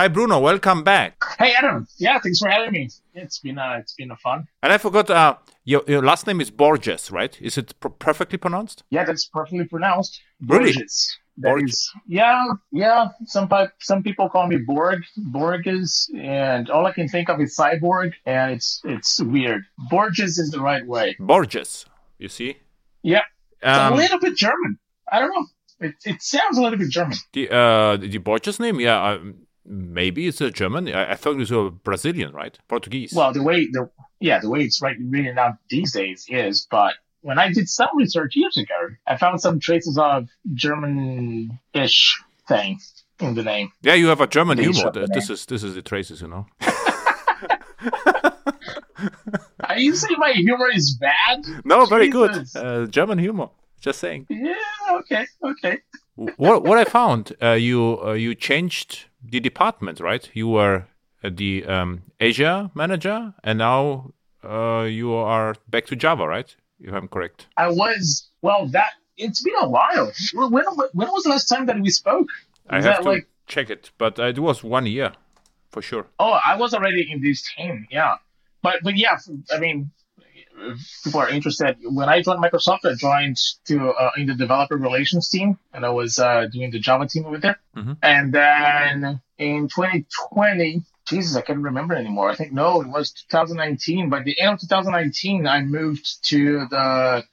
Hi, Bruno. Welcome back. Hey, Adam. Yeah, thanks for having me. It's been uh, it's been a fun. And I forgot. Uh, your your last name is Borges, right? Is it pr- perfectly pronounced? Yeah, that's perfectly pronounced. Really? Borges. That Borges. is- yeah, yeah. Some some people call me Borg, Borges, and all I can think of is cyborg, and it's it's weird. Borges is the right way. Borges. You see. Yeah, it's a Um, little bit German. I don't know. It, it sounds a little bit German. the uh, the Borges name, yeah. Um, maybe it's a German. I, I thought it was a Brazilian, right? Portuguese. Well, the way the yeah the way it's right written out these days is, but when I did some research years ago, I found some traces of German-ish thing in the name. yeah, you have a German They humor. the This is this is the traces, you know. Are you saying my humor is bad? No, very good. Uh, German humor. Just saying. Yeah. Okay. Okay. What what I found, uh, you uh, you changed the department, right? You were uh, the um, Azure manager, and now uh, you are back to Java, right? If I'm correct. I was well. That it's been a while. When when was the last time that we spoke? I have that to like check it, but it was one year, for sure. Oh, I was already in this team, yeah. But but yeah, I mean, if people are interested. When I joined Microsoft, I joined to uh, in the developer relations team, and I was uh, doing the Java team over there. Mhm. And then in 2020, Jesus, I can't remember anymore. I think no, it was 2019. By the end of 2019, I moved to the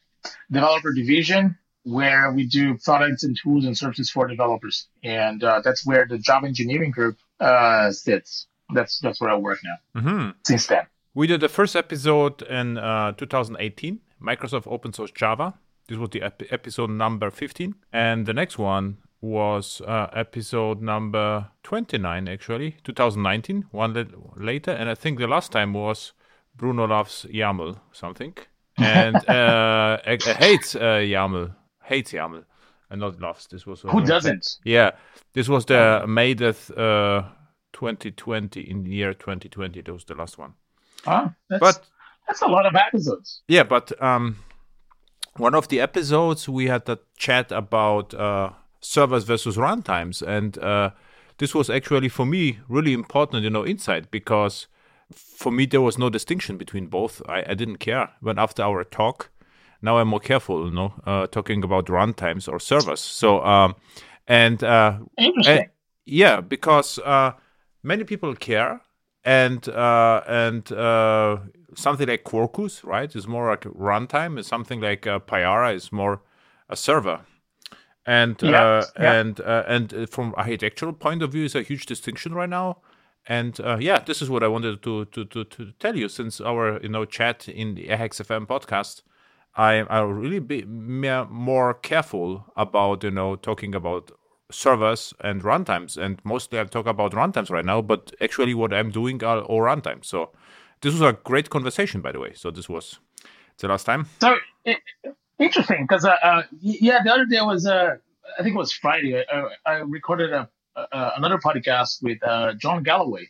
developer division where we do products and tools and services for developers, and uh, that's where the Java engineering group uh, sits. That's that's where I work now hmm since then. We did the first episode in uh, 2018, Microsoft Open Source Java. This was the ep- episode number 15, and the next one was uh, episode number 29, actually, 2019, one le- later. And I think the last time was Bruno loves YAML something, and uh, uh, hates uh, YAML, hates YAML, and not loves. This was Who uh, doesn't? Yeah, this was the May that uh, 2020 in the year 2020. That was the last one. That's, But that's a lot of episodes. yeah, but um, one of the episodes we had a chat about uh, servers versus runtimes, and uh, this was actually for me really important, you know, insight because for me there was no distinction between both. I, I didn't care. But after our talk, now I'm more careful, you know, uh, talking about runtimes or servers. So um, and uh, Interesting. and- yeah, because uh, many people care, and uh, and uh, something like Quarkus, right, is more like runtime. Is something like uh, Payara is more a server, and Yeah, uh, yeah. and uh, and from architectural point of view, is a huge distinction right now. And uh, yeah, this is what I wanted to, to to to tell you since our you know chat in the airhacks.fm podcast. I I really be more, more careful about you know talking about servers and runtimes, and mostly I talk about runtimes right now. But actually, what I'm doing are all runtimes. So this was a great conversation, by the way. So this was the last time. So it, interesting because uh, uh, yeah, the other day was uh, I think it was Friday. I, I recorded a, a another podcast with uh, Jon Galloway,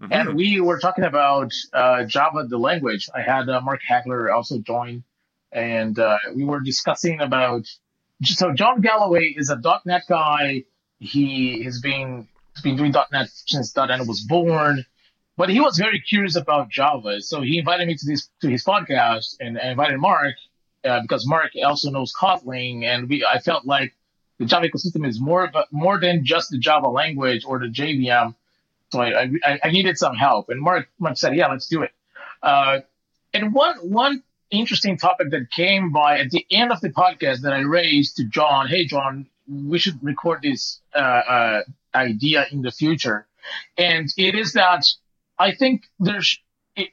Mhm. and we were talking about uh, Java, the language. I had uh, Mark Heckler also join, and uh, we were discussing about. So Jon Galloway is a .NET guy. He has been has been doing .NET since .NET was born, but he was very curious about Java. So he invited me to this to his podcast, and I invited Mark uh, because Mark also knows Kotlin, and we I felt like the Java ecosystem is more more than just the Java language or the JVM. So I, I, I needed some help, and Mark Mark said, "Yeah, let's do it." Uh, and one one interesting topic that came by at the end of the podcast that I raised to John, "Hey, John, we should record this uh, uh, idea in the future," and it is that I think there's it,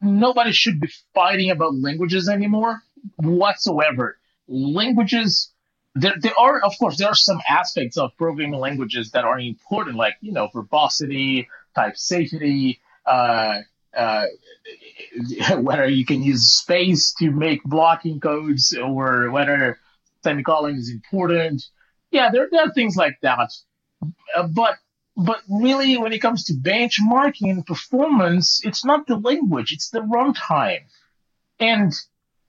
nobody should be fighting about languages anymore whatsoever. Languages there, there are, of course, there are some aspects of programming languages that are important, like, you know, verbosity, type safety, uh, uh, whether you can use space to make blocking codes or whether semicolon is important. Yeah, there, there are things like that. Uh, but, but really, when it comes to benchmarking and performance, it's not the language, it's the runtime. And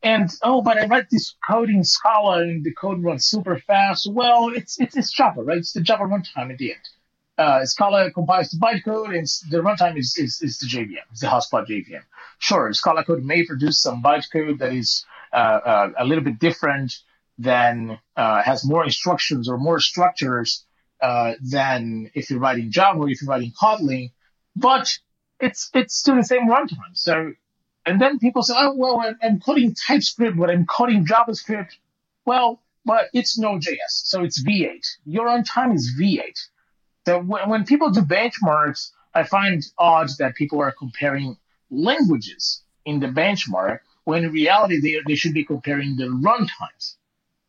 and oh, but I write this code in Scala and the code runs super fast. Well, it's it's, it's Java, right? It's the Java runtime at the end. Uh, Scala compiles to bytecode, and the runtime is, is, is the JVM, the hotspot JVM. Sure, Scala code may produce some bytecode that is uh, uh, a little bit different than uh, has more instructions or more structures uh, than if you're writing Java or if you're writing Kotlin, but it's it's still the same runtime. So, and then people say, oh well, I'm, I'm coding TypeScript, but I'm coding JavaScript. Well, but it's Node.js, so it's V8. Your runtime is V8. So when, when people do benchmarks, I find odd that people are comparing languages in the benchmark when in reality they, they should be comparing the runtimes.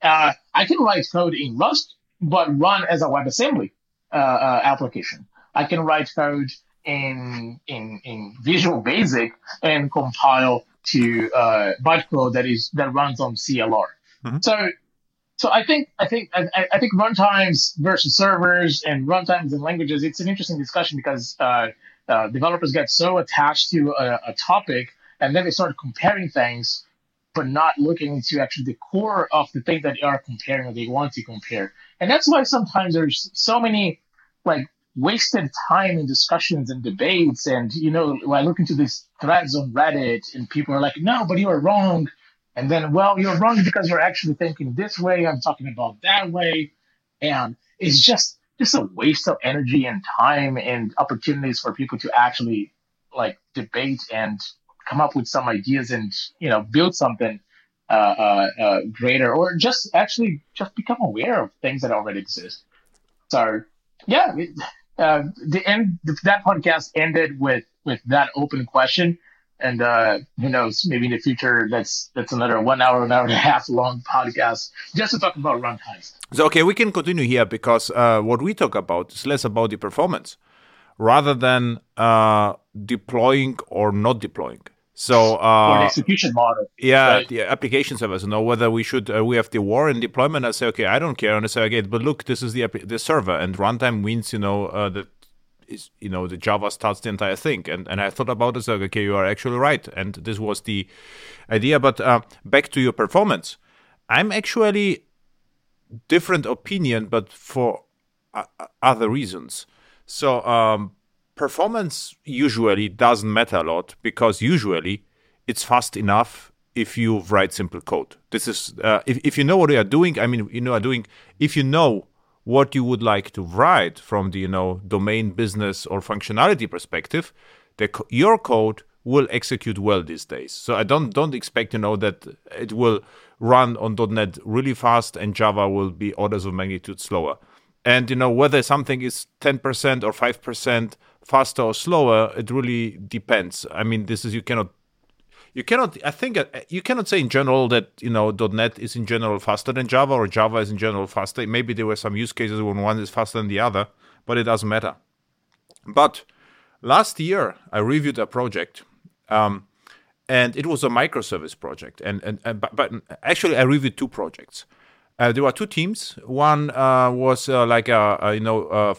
Uh, I can write code in Rust, but run as a WebAssembly uh, uh, application. I can write code in in in Visual Basic and compile to uh, bytecode that is that runs on CLR. Mm-hmm. So so I think I think I, I, think runtimes versus servers and runtimes and languages. It's an interesting discussion because uh, uh, developers get so attached to a, a, topic and then they start comparing things, but not looking into actually the core of the thing that they are comparing or they want to compare. And that's why sometimes there's so many like wasted time in discussions and debates. And you know, I look into these threads on Reddit, and people are like, "No, but you are wrong." And then, well, you're wrong because you're actually thinking this way. I'm talking about that way, and it's just just a waste of energy and time and opportunities for people to actually like debate and come up with some ideas and you know build something uh, uh, uh, greater or just actually just become aware of things that already exist. So yeah, it, uh, the end that podcast ended with with that open question. And uh, who knows? Maybe in the future, that's that's another one hour, an hour and a half long podcast just to talk about runtimes. So okay, we can continue here because uh, what we talk about is less about the performance, rather than uh, deploying or not deploying. So uh, execution model. Yeah, right? the application servers know whether we should uh, we have the war in deployment. I say okay, I don't care, and I say okay, but look, this is the the server, and runtime means you know uh, that is you know the Java starts the entire thing. And and I thought about this like okay, you are actually right, and this was the idea. But uh, back to your performance, I'm actually different opinion, but for uh, other reasons. So um, performance usually doesn't matter a lot because usually it's fast enough if you write simple code. This is uh, if if you know what you are doing. I mean, you know, are doing. If you know what you would like to write from the you know domain, business, or functionality perspective, the your code will execute well these days. So I don't don't expect you know that it will run on .NET really fast and Java will be orders of magnitude slower. And you know whether something is 10% or 5% faster or slower, it really depends. I mean, this is you cannot you cannot i think uh, you cannot say in general that you know net is in general faster than java or java is in general faster. Maybe there were some use cases when one is faster than the other but it doesn't matter. But last year i reviewed a project um, and it was a microservice project. And, and, and but, but, actually i reviewed two projects. Uh, there were two teams. One uh, was uh, like a, a, you know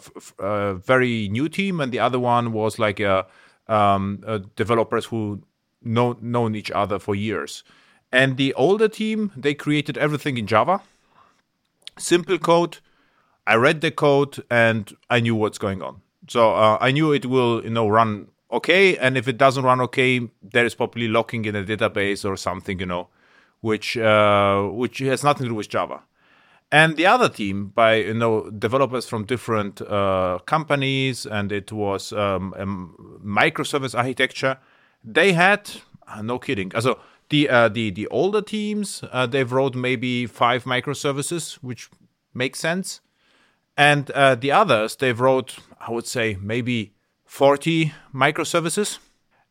very new team, and the other one was like a, um, developers who know known each other for years. And the older team they created everything in Java, simple code. I read the code and I knew what's going on. So uh, I knew it will you know run okay, and if it doesn't run okay, there is probably locking in a database or something you know, which uh, which has nothing to do with Java and the other team by you know developers from different uh, companies and it was um, microservice architecture they had uh, no kidding. Also the uh, the the older teams uh, they've wrote maybe five microservices which makes sense. And uh, the others they've wrote i would say maybe 40 microservices.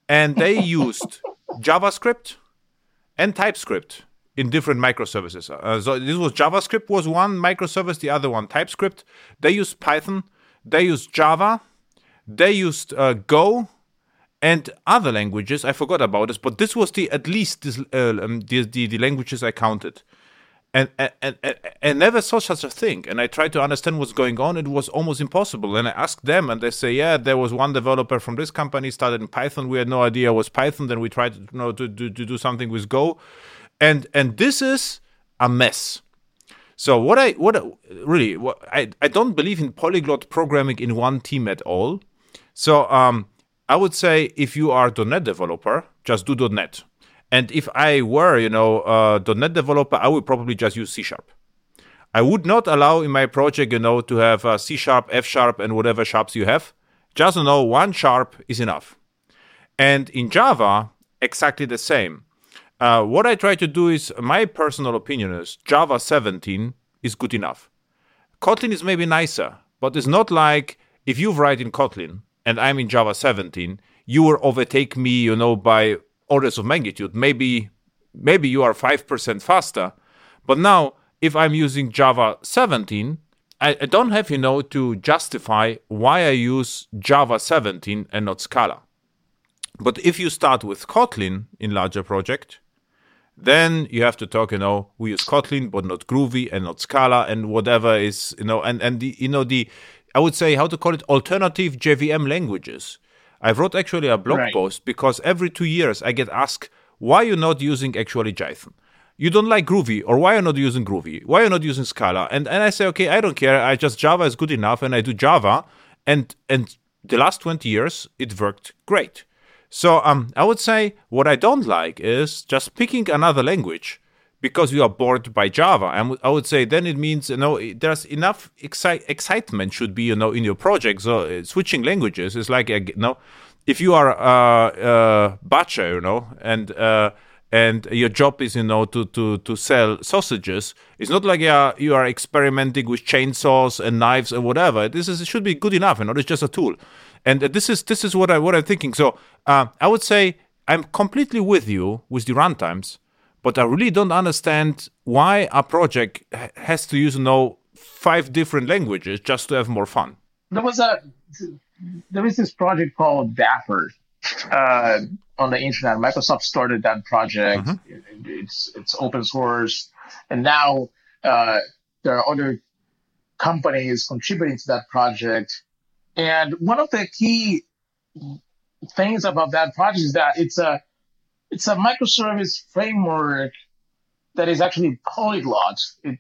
And they used javascript and typescript in different microservices. Uh, so this was JavaScript was one microservice, the other one TypeScript. They used Python, they used Java, they used uh, Go, and other languages. I forgot about this, but this was the at least this, uh, um, the, the, the languages I counted. And, and, and, and never saw such a thing. And I tried to understand what's going on. It was almost impossible. And I asked them, and they say, "Yeah, there was one developer from this company started in Python. We had no idea it was Python. Then we tried to, you know, to, to, to do something with Go." and and this is a mess So what I what really what, I I don't believe in polyglot programming in one team at all. So um, I would say if you are .NET developer, just do .NET. And if I were, you know, a .NET developer, I would probably just use C Sharp. I would not allow in my project, you know, to have uh, C Sharp, F Sharp, and whatever sharps you have. Just to know one sharp is enough. And in Java, exactly the same. Uh, what I try to do is, my personal opinion is Java 17 is good enough. Kotlin is maybe nicer, but it's not like if you write in Kotlin and I'm in Java 17, you will overtake me, you know, by orders of magnitude. Maybe, maybe you are 5% faster. But now, if I'm using Java 17, I, I don't have, you know, to justify why I use Java 17 and not Scala. But if you start with Kotlin in larger project, then you have to talk, you know, we use Kotlin, but not Groovy and not Scala and whatever is, you know, and, and the, you know, the, I would say, how to call it, alternative JVM languages. I wrote actually a blog right. post because every two years I get asked, why you're not using actually Jython? You don't like Groovy, or why you're not using Groovy? Why you're not using Scala? And and I say, okay, I don't care. I just Java is good enough, and I do Java, and and the last twenty years it worked great. So um, I would say what I don't like is just picking another language because you are bored by Java. And I would say then it means you know there's enough exci- excitement should be you know in your project. So uh, switching languages is like you know if you are a, a butcher, you know, and uh, and your job is you know to to to sell sausages. It's not like you are, you are experimenting with chainsaws and knives and whatever. This is should be good enough, you know. It's just a tool and this is this is what I what I'm thinking. So uh, I would say I'm completely with you with the runtimes, but I really don't understand why a project has to use you know five different languages just to have more fun. There was a there was this project called Dapr uh, on the internet. Microsoft started that project. Mm-hmm. It's it's open source, and now uh, there are other companies contributing to that project and one of the key things about that project is that it's a it's a microservice framework that is actually polyglot, it,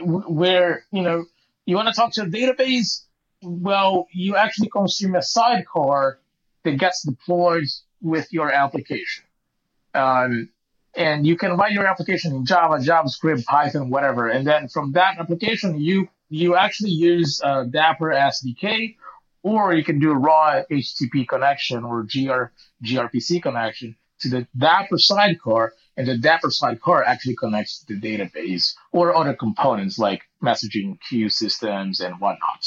where you know you want to talk to a database. Well, you actually consume a sidecar that gets deployed with your application. Um, and you can write your application in Java, JavaScript, Python, whatever. And then from that application, you you actually use uh, Dapr SDK or you can do a raw HTTP connection or GR, gRPC connection to the Dapr sidecar, and the Dapr sidecar actually connects to the database or other components like messaging queue systems and whatnot.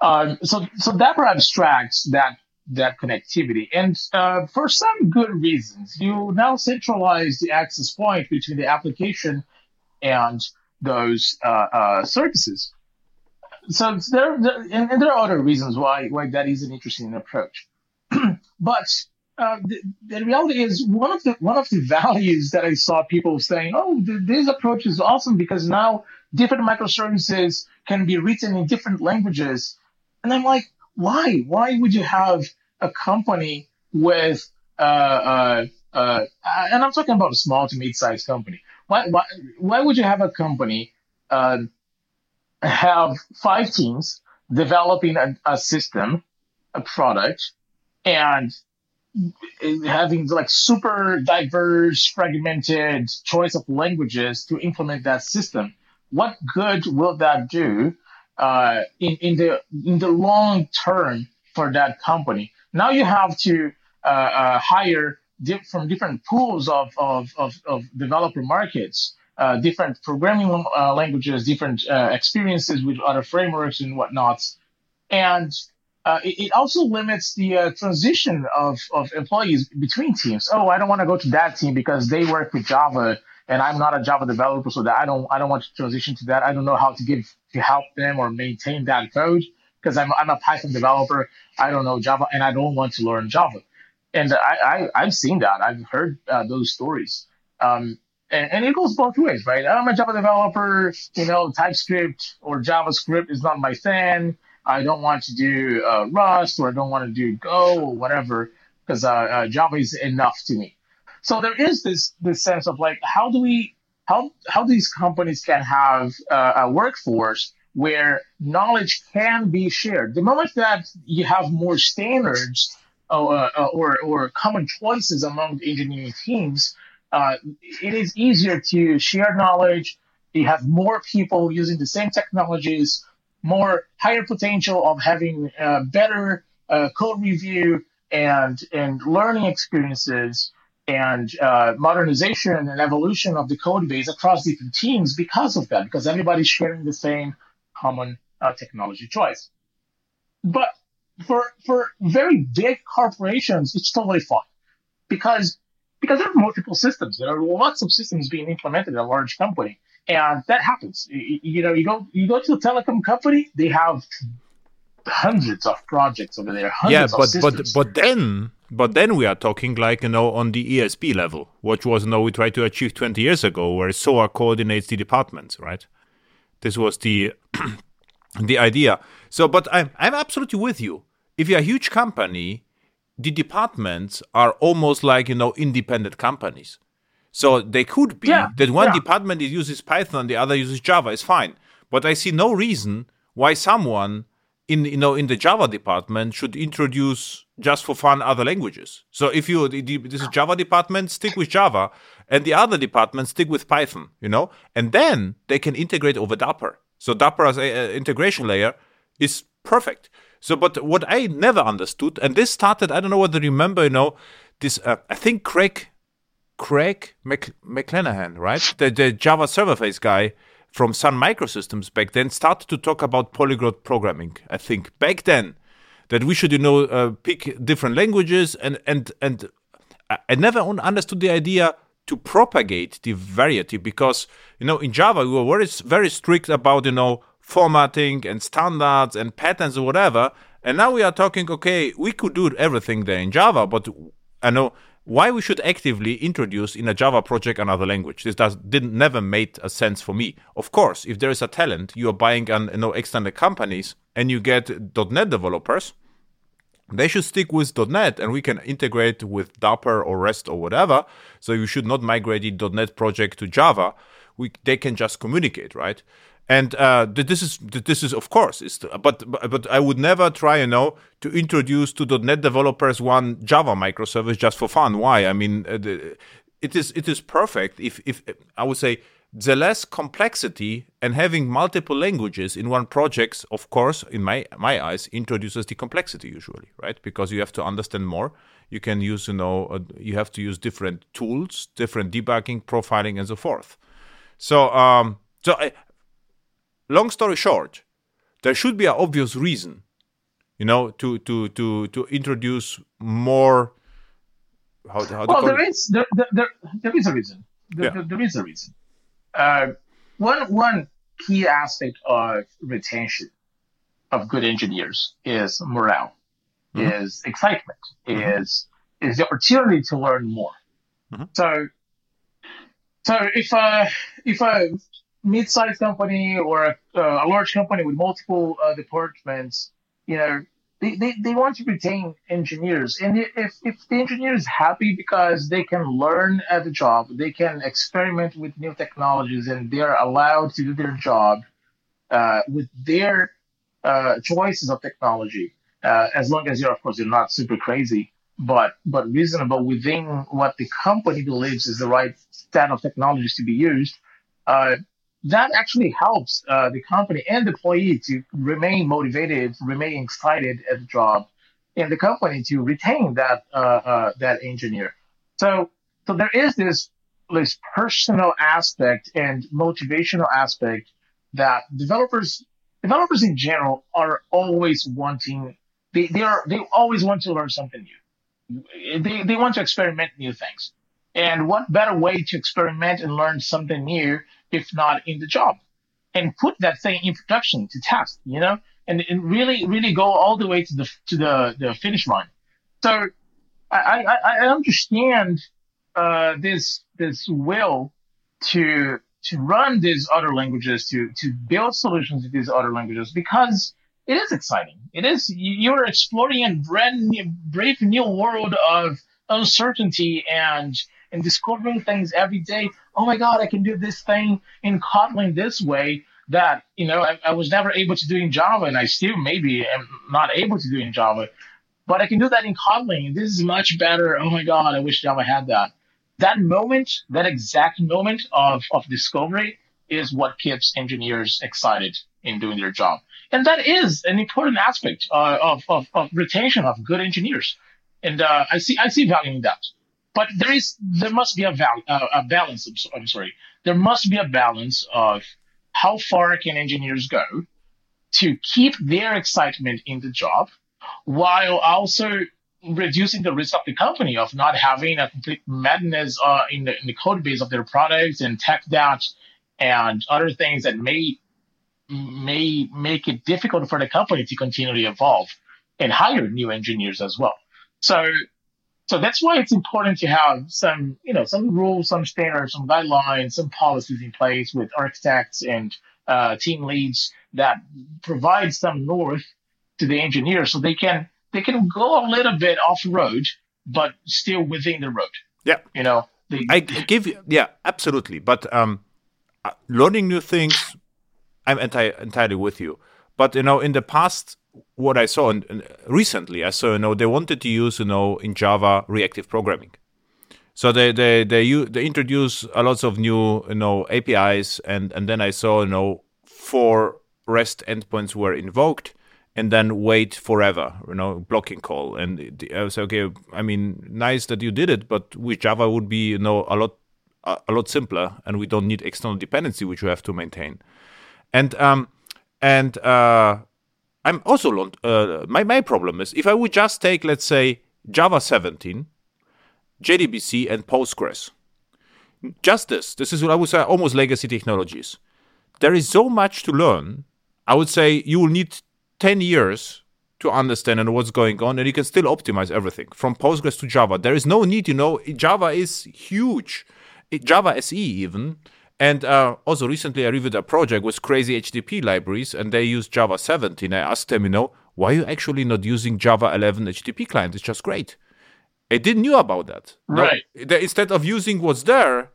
Um, so, so Dapr abstracts that that connectivity, and uh, for some good reasons, you now centralize the access point between the application and those uh, uh, services so there, there and, and, there are other reasons why why that is an interesting approach. but uh, the, the, reality is one of the one of the values that I saw people saying, "Oh, th- this approach is awesome because now different microservices can be written in different languages." And I'm like, why? Why would you have a company with uh, uh, uh, and I'm talking about a small to mid-sized company. Why, why, why would you have a company uh, have five teams developing a, a system, a product, and having like super diverse, fragmented choice of languages to implement that system. What good will that do uh, in in the in the long term for that company? Now you have to uh, uh, hire from different pools of, of, of, of developer markets uh, different programming uh, languages, different uh, experiences with other frameworks and whatnot. And uh, it, it, also limits the uh, transition of, of employees between teams. Oh, I don't want to go to that team because they work with Java and I'm not a Java developer, so that I don't I don't want to transition to that. I don't know how to give to help them or maintain that code because I'm I'm a Python developer. I don't know Java and I don't want to learn Java. And I, I have seen that. I've heard uh, those stories. Um, and, and, it goes both ways, right? I'm a Java developer, you know, TypeScript or JavaScript is not my thing. I don't want to do uh, Rust or I don't want to do Go or whatever because uh, uh, Java is enough to me. So there is this this sense of like, how do we how how these companies can have uh, a workforce where knowledge can be shared. The moment that you have more standards uh, uh, or or common choices among engineering teams, uh, it is easier to share knowledge. You have more people using the same technologies, more higher potential of having uh, better uh, code review and and learning experiences and uh, modernization and evolution of the code base across different teams because of that, because everybody's sharing the same common uh, technology choice. But for for very big corporations, it's totally fine because because there are multiple systems. There are lots of systems being implemented at a large company, and that happens. You, know, you go you go to a telecom company, they have hundreds of projects over there. yeah, but but but then but then we are talking like you know on the ESB level, which was you know we tried to achieve 20 years ago, where SOA coordinates the departments, right? This was the the idea. So, but I'm I'm absolutely with you. If you're a huge company, the departments are almost like you know independent companies. So they could be yeah, that one yeah. department uses Python, the other uses Java. Is fine, but I see no reason why someone in you know in the Java department should introduce just for fun other languages. So if you this is Java department, stick with Java, and the other department stick with Python. You know, and then they can integrate over Dapr. So Dapr as a, a integration layer is perfect. So, but what I never understood, and this started, I don't know whether you remember, you know, this, uh, I think Craig, Craig Mc, McClanahan, right? The, the Java server face guy from Sun Microsystems back then started to talk about polyglot programming, I think, back then, that we should, you know, uh, pick different languages and, and, and I never understood the idea to propagate the variety because, you know, in Java, we were very, very strict about, you know, formatting and standards and patterns or whatever. And now we are talking, okay, we could do everything there in Java, but I know why we should actively introduce in a Java project another language. This does didn't never made a sense for me. Of course, if there is a talent, you are buying an you know extended companies and you get .NET developers, they should stick with .NET and we can integrate with Dapr or REST or whatever. So you should not migrate the .NET project to Java. We, they can just communicate, right? And uh, this is this is of course is but but I would never try you know to introduce to .NET developers one Java microservice just for fun. Why? I mean, uh, it is it is perfect if if I would say the less complexity and having multiple languages in one project, of course, in my my eyes, introduces the complexity usually, right? Because you have to understand more. You can use, you know, uh, you have to use different tools, different debugging, profiling, and so forth. So, um, so long story short, there should be an obvious reason, you know, to to to to introduce more. How, how well, there is there, there, there is a reason. There, yeah. there is a reason. Uh, one one key aspect of retention of good engineers is morale, mm-hmm. is excitement, mm-hmm. is is the opportunity to learn more. Mm-hmm. So, so if uh, if a mid-sized company or a, uh, a large company with multiple uh, departments, you know, they, they, they want to retain engineers. And if, if the engineer is happy because they can learn at the job, they can experiment with new technologies, and they're allowed to do their job uh, with their uh, choices of technology, uh, as long as you're, of course, you're not super crazy, but but reasonable within what the company believes is the right set of technologies to be used. Uh, that actually helps uh, the company and the employee to remain motivated, remain excited at the job, and the company to retain that uh, uh, that engineer. So, so there is this this personal aspect and motivational aspect that developers developers in general are always wanting. They they are they always want to learn something new. They they want to experiment new things. And what better way to experiment and learn something new if not in the job, and put that thing in production to test, you know, and, and really, really go all the way to the to the, the finish line. So I, I, I understand uh, this this will to to run these other languages, to to build solutions in these other languages because it is exciting. It is you're exploring a brand new, brave new world of uncertainty and and discovering things every day. Oh my God, I can do this thing in Kotlin this way that, you know, I, I was never able to do in Java and I still maybe am not able to do in Java, but I can do that in Kotlin. This is much better. Oh my God, I wish Java had that. That moment, that exact moment of, of discovery is what keeps engineers excited in doing their job. And that is an important aspect uh, of, of, of, retention of good engineers. And uh, I see I see value in that. But there is there must be a, val- uh, a balance. I'm sorry. There must be a balance of how far can engineers go to keep their excitement in the job while also reducing the risk of the company of not having a complete madness uh, in, the, in the code base of their products and tech debt and other things that may may make it difficult for the company to continually evolve and hire new engineers as well. So so that's why it's important to have some, you know, some rules, some standards, some guidelines, some policies in place with architects and uh, team leads that provide some north to the engineers so they can they can go a little bit off road, but still within the road. Yeah, you know. They, I give you, yeah, absolutely. But um, uh, learning new things, I'm enti- entirely with you. But you know, in the past, what I saw and, and recently, I saw you know they wanted to use you know in Java reactive programming. So they they they you they introduce a lots of new you know APIs and and then I saw you know four REST endpoints were invoked and then wait forever, you know, blocking call. And I was okay. I mean, nice that you did it, but with Java would be you know a lot a, lot simpler, and we don't need external dependency which we have to maintain. And um and uh I'm also uh, my my problem is if I would just take let's say Java 17, JDBC and Postgres, just this. This is what I would say almost legacy technologies. There is so much to learn. I would say you will need 10 years to understand and what's going on, and you can still optimize everything from Postgres to Java. There is no need, you know. Java is huge. Java SE even and uh, also recently, I reviewed a project with crazy HTTP libraries, and they use Java 17. I asked them, you know, why are you actually not using Java 11 HTTP client? It's just great. I didn't know about that. Right. No, instead of using what's there,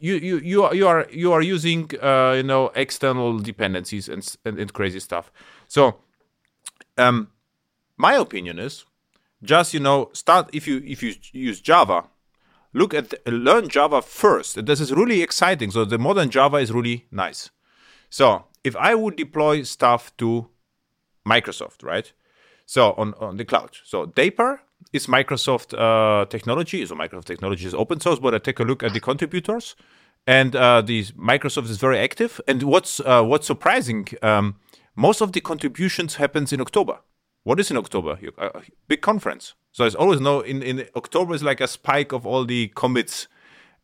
you you you are you are you are using uh, you know external dependencies and, and, and crazy stuff. So, um, my opinion is just you know start if you if you use Java look at the, learn Java first. This is really exciting. So the modern Java is really nice. So if I would deploy stuff to Microsoft, right? So on, on the cloud. So Dapr is Microsoft uh, technology. So Microsoft technology is open source, but I take a look at the contributors, and uh, the Microsoft is very active. And what's uh, what's surprising, um, most of the contributions happens in October. What is in October? A big conference. So it's always no in, in October is like a spike of all the commits.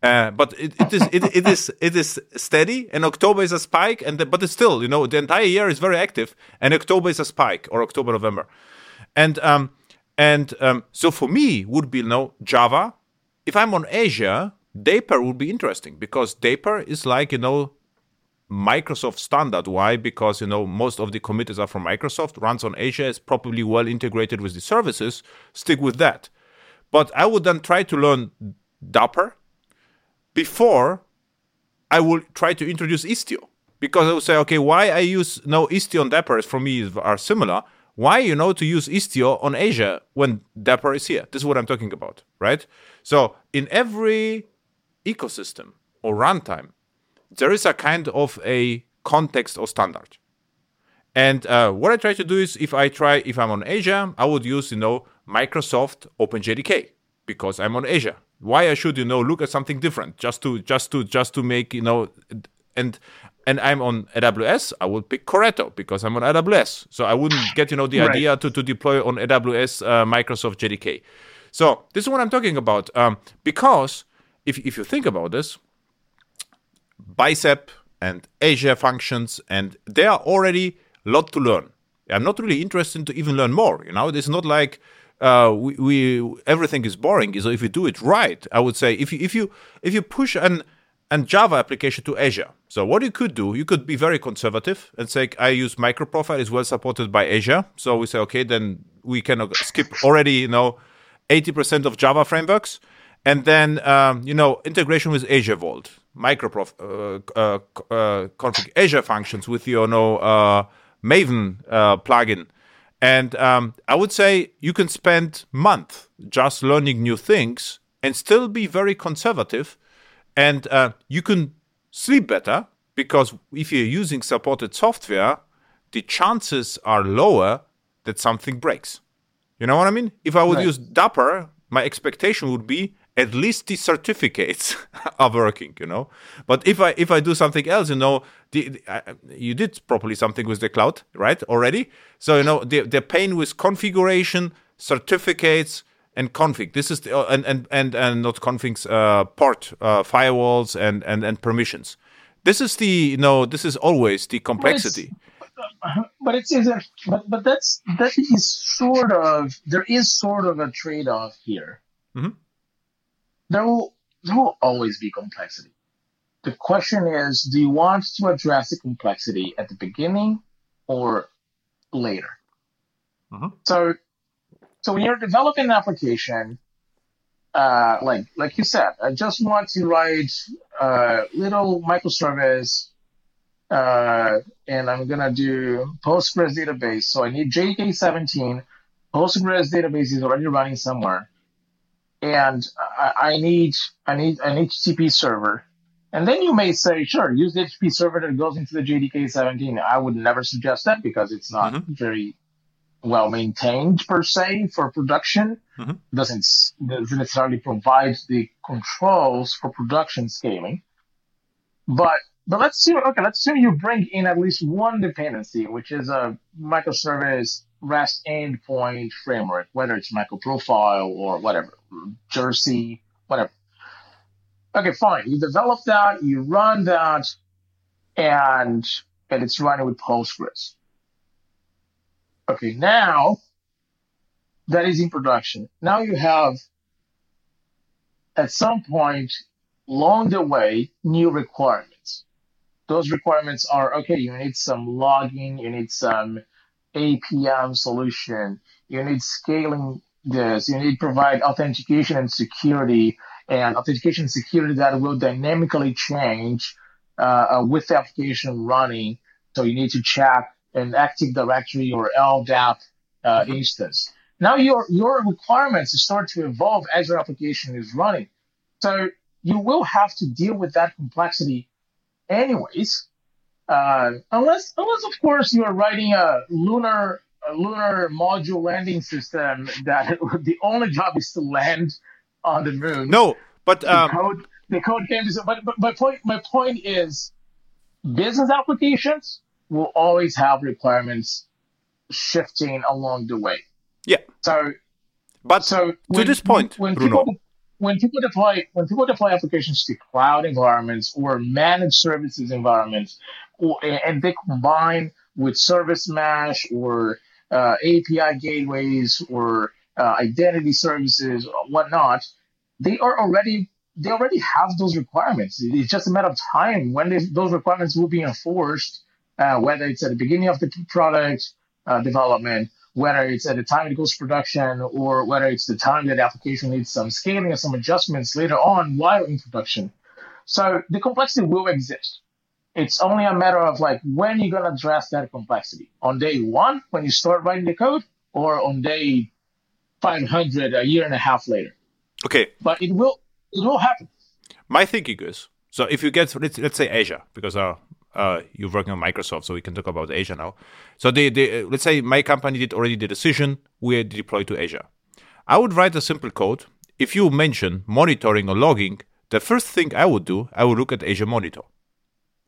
Uh, but it, it is it, it is it is steady, and October is a spike, and the, but it's still you know the entire year is very active, and October is a spike or October November, and um and um so for me would be you know Java. If I'm on Azure, Dapr would be interesting because Dapr is like you know Microsoft standard. Why? Because you know most of the committers are from Microsoft, runs on Azure, is probably well integrated with the services. Stick with that. But I would then try to learn Dapr before I will try to introduce Istio. Because I would say, okay, why I use no Istio and Dapr is for me are similar. Why you know to use Istio on Azure when Dapr is here? This is what I'm talking about, right? So in every ecosystem or runtime, there is a kind of a context or standard. And uh, what I try to do is, if I try, if I'm on Azure, I would use, you know, Microsoft OpenJDK because I'm on Azure. Why I should, you know, look at something different just to, just to, just to make, you know, and and I'm on AWS, I would pick Corretto because I'm on AWS. So I wouldn't get, you know, the right. idea to, to deploy on AWS uh, Microsoft JDK. So this is what I'm talking about. Um, because if, if you think about this, bicep and Azure functions, and there are already a lot to learn. I'm not really interested to even learn more. You know, it's not like uh, we, we, everything is boring. So if you do it right, I would say if you if you if you push an an Java application to Azure. So what you could do, you could be very conservative and say, I use microprofile is well supported by Azure. So we say, okay, then we can skip already, you know, 80% of Java frameworks and then um, you know integration with Azure Vault, microprof uh, uh, uh, config Azure functions with your you know, uh, Maven uh, plugin. And um, I would say you can spend month just learning new things and still be very conservative, and uh, you can sleep better because if you're using supported software, the chances are lower that something breaks. You know what I mean? If I would right. use Dapr, my expectation would be at least the certificates are working you know? But if i if i do something else you know the, the uh, you did properly something with the cloud right already? So you know the the pain with configuration certificates and config. This is the, uh, and, and and and not configs uh, port uh, firewalls and and and permissions. This is the you know this is always the complexity. but it's, but but that's that is sort of there is sort of a trade-off here. Mm-hmm there will there will always be complexity. The question is, do you want to address the complexity at the beginning or later? Mm-hmm. So, so when you're developing an application, uh, like like you said, I just want to write a little microservice, uh, and I'm gonna do Postgres database. So I need JDK 17. Postgres database is already running somewhere and I, I need I need an HTTP server. And then you may say, sure, use the HTTP server that goes into the JDK 17. I would never suggest that because it's not mm-hmm. very well maintained per se for production. Mm-hmm. Doesn't doesn't necessarily provide the controls for production scaling. But but let's assume okay, let's assume you bring in at least one dependency, which is a microservice REST endpoint framework, whether it's MicroProfile or whatever, Jersey, whatever. Okay, fine. You develop that, you run that, and and it's running with Postgres. Okay, now that is in production. Now you have at some point along the way new requirements. Those requirements are okay, you need some logging, you need some APM solution. You need scaling this. You need provide authentication and security and authentication security that will dynamically change uh, uh, with the application running. So you need to check an Active Directory or LDAP uh, instance. Now your your requirements start to evolve as your application is running. So you will have to deal with that complexity anyways. Uh, unless, unless of course you are writing a lunar a lunar module landing system that the only job is to land on the moon. No, but um, the code the code came to. But, but my point my point is, business applications will always have requirements shifting along the way. Yeah. So, but so when, to this point, when, when Bruno. People, when people deploy when people deploy applications to cloud environments or managed services environments, and they combine with service mesh or uh, API gateways or uh, identity services or whatnot, they are already they already have those requirements. It's just a matter of time when they, those requirements will be enforced, uh, whether it's at the beginning of the product uh, development whether it's at the time it goes to production or whether it's the time that the application needs some scaling or some adjustments later on while in production. So the complexity will exist. It's only a matter of like when you're gonna address that complexity. On day one, when you start writing the code, or on day 500, a year and a half later. Okay. But it will it will happen. My thinking is so if you get let's let's say Azure because uh, uh, you're working on Microsoft, so we can talk about Azure now. So they, they, let's say my company did already the decision, we deploy to Azure. I would write a simple code. If you mention monitoring or logging, the first thing I would do, I would look at Azure Monitor.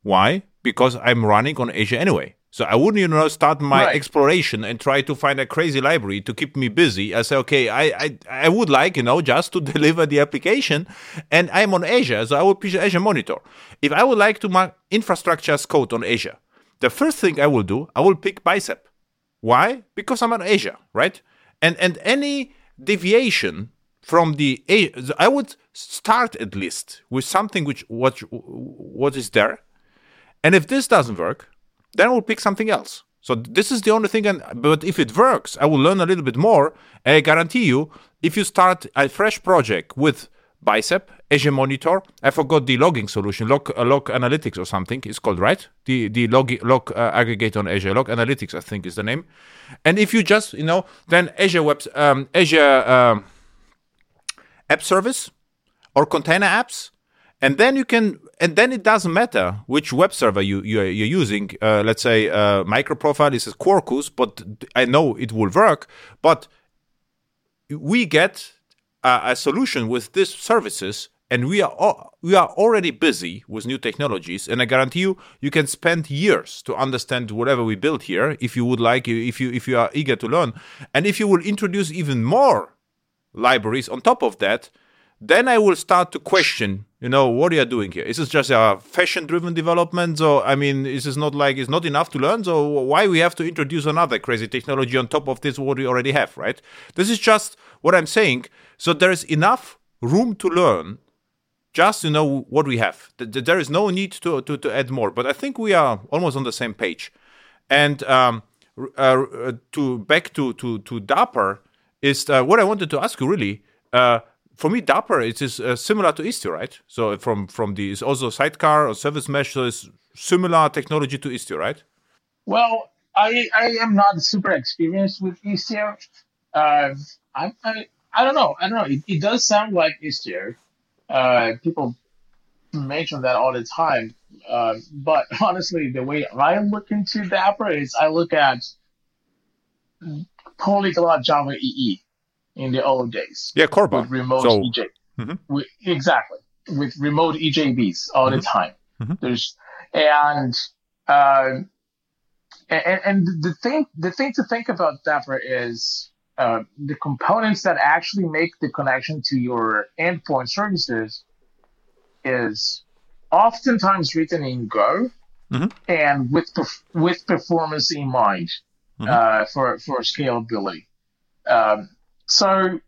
Why? Because I'm running on Azure anyway. So I wouldn't, you know, start my right. exploration and try to find a crazy library to keep me busy. I say, okay, I, I, I would like, you know, just to deliver the application, and I'm on Azure, so I would push Azure Monitor. If I would like to mark infrastructure as code on Azure, the first thing I will do, I will pick Bicep. Why? Because I'm on Azure, right? And and any deviation from the I would start at least with something which what what is there, and if this doesn't work, then we'll pick something else. So this is the only thing. And, but if it works, I will learn a little bit more. And I guarantee you, if you start a fresh project with Bicep, Azure Monitor. I forgot the logging solution, Log, uh, log Analytics or something. It's called right. The the log log uh, aggregate on Azure Log Analytics, I think, is the name. And if you just you know, then Azure Web um, Azure um, App Service or container apps, and then you can and then it doesn't matter which web server you you're, you're using. Uh, let's say uh, microprofile is Quarkus, but I know it will work. But we get a, a solution with these services, and we are we are already busy with new technologies. And I guarantee you, you can spend years to understand whatever we build here. If you would like, if you if you are eager to learn, and if you will introduce even more libraries on top of that then I will start to question, you know, what are you doing here? Is this just a fashion-driven development? So, I mean, is this not like it's not enough to learn? So, why we have to introduce another crazy technology on top of this what we already have, right? This is just what I'm saying. So, there is enough room to learn, just to know what we have. There is no need to to, to add more. But I think we are almost on the same page. And um, uh, to back to to to Dapr is uh, what I wanted to ask you really. Uh, for me, Dapr it is uh, similar to Istio, right? So from from the it's also sidecar or service mesh, so it's similar technology to Istio, right? Well, I I am not super experienced with Istio. Uh, I, I I don't know. I don't know. It, it does sound like Istio. Uh, people mention that all the time. Uh, but honestly, the way I look into Dapr is I look at Polyglot Java EE in the old days. Yeah, Corba. With remote so, EJ. Mm-hmm. Exactly. With remote EJBs all mm-hmm. the time. Mm-hmm. There's and, uh, and and the thing the thing to think about Dapr is uh, the components that actually make the connection to your endpoint services is oftentimes written in Go mm-hmm. and with with performance in mind mm-hmm. uh, for for scalability. Um, so,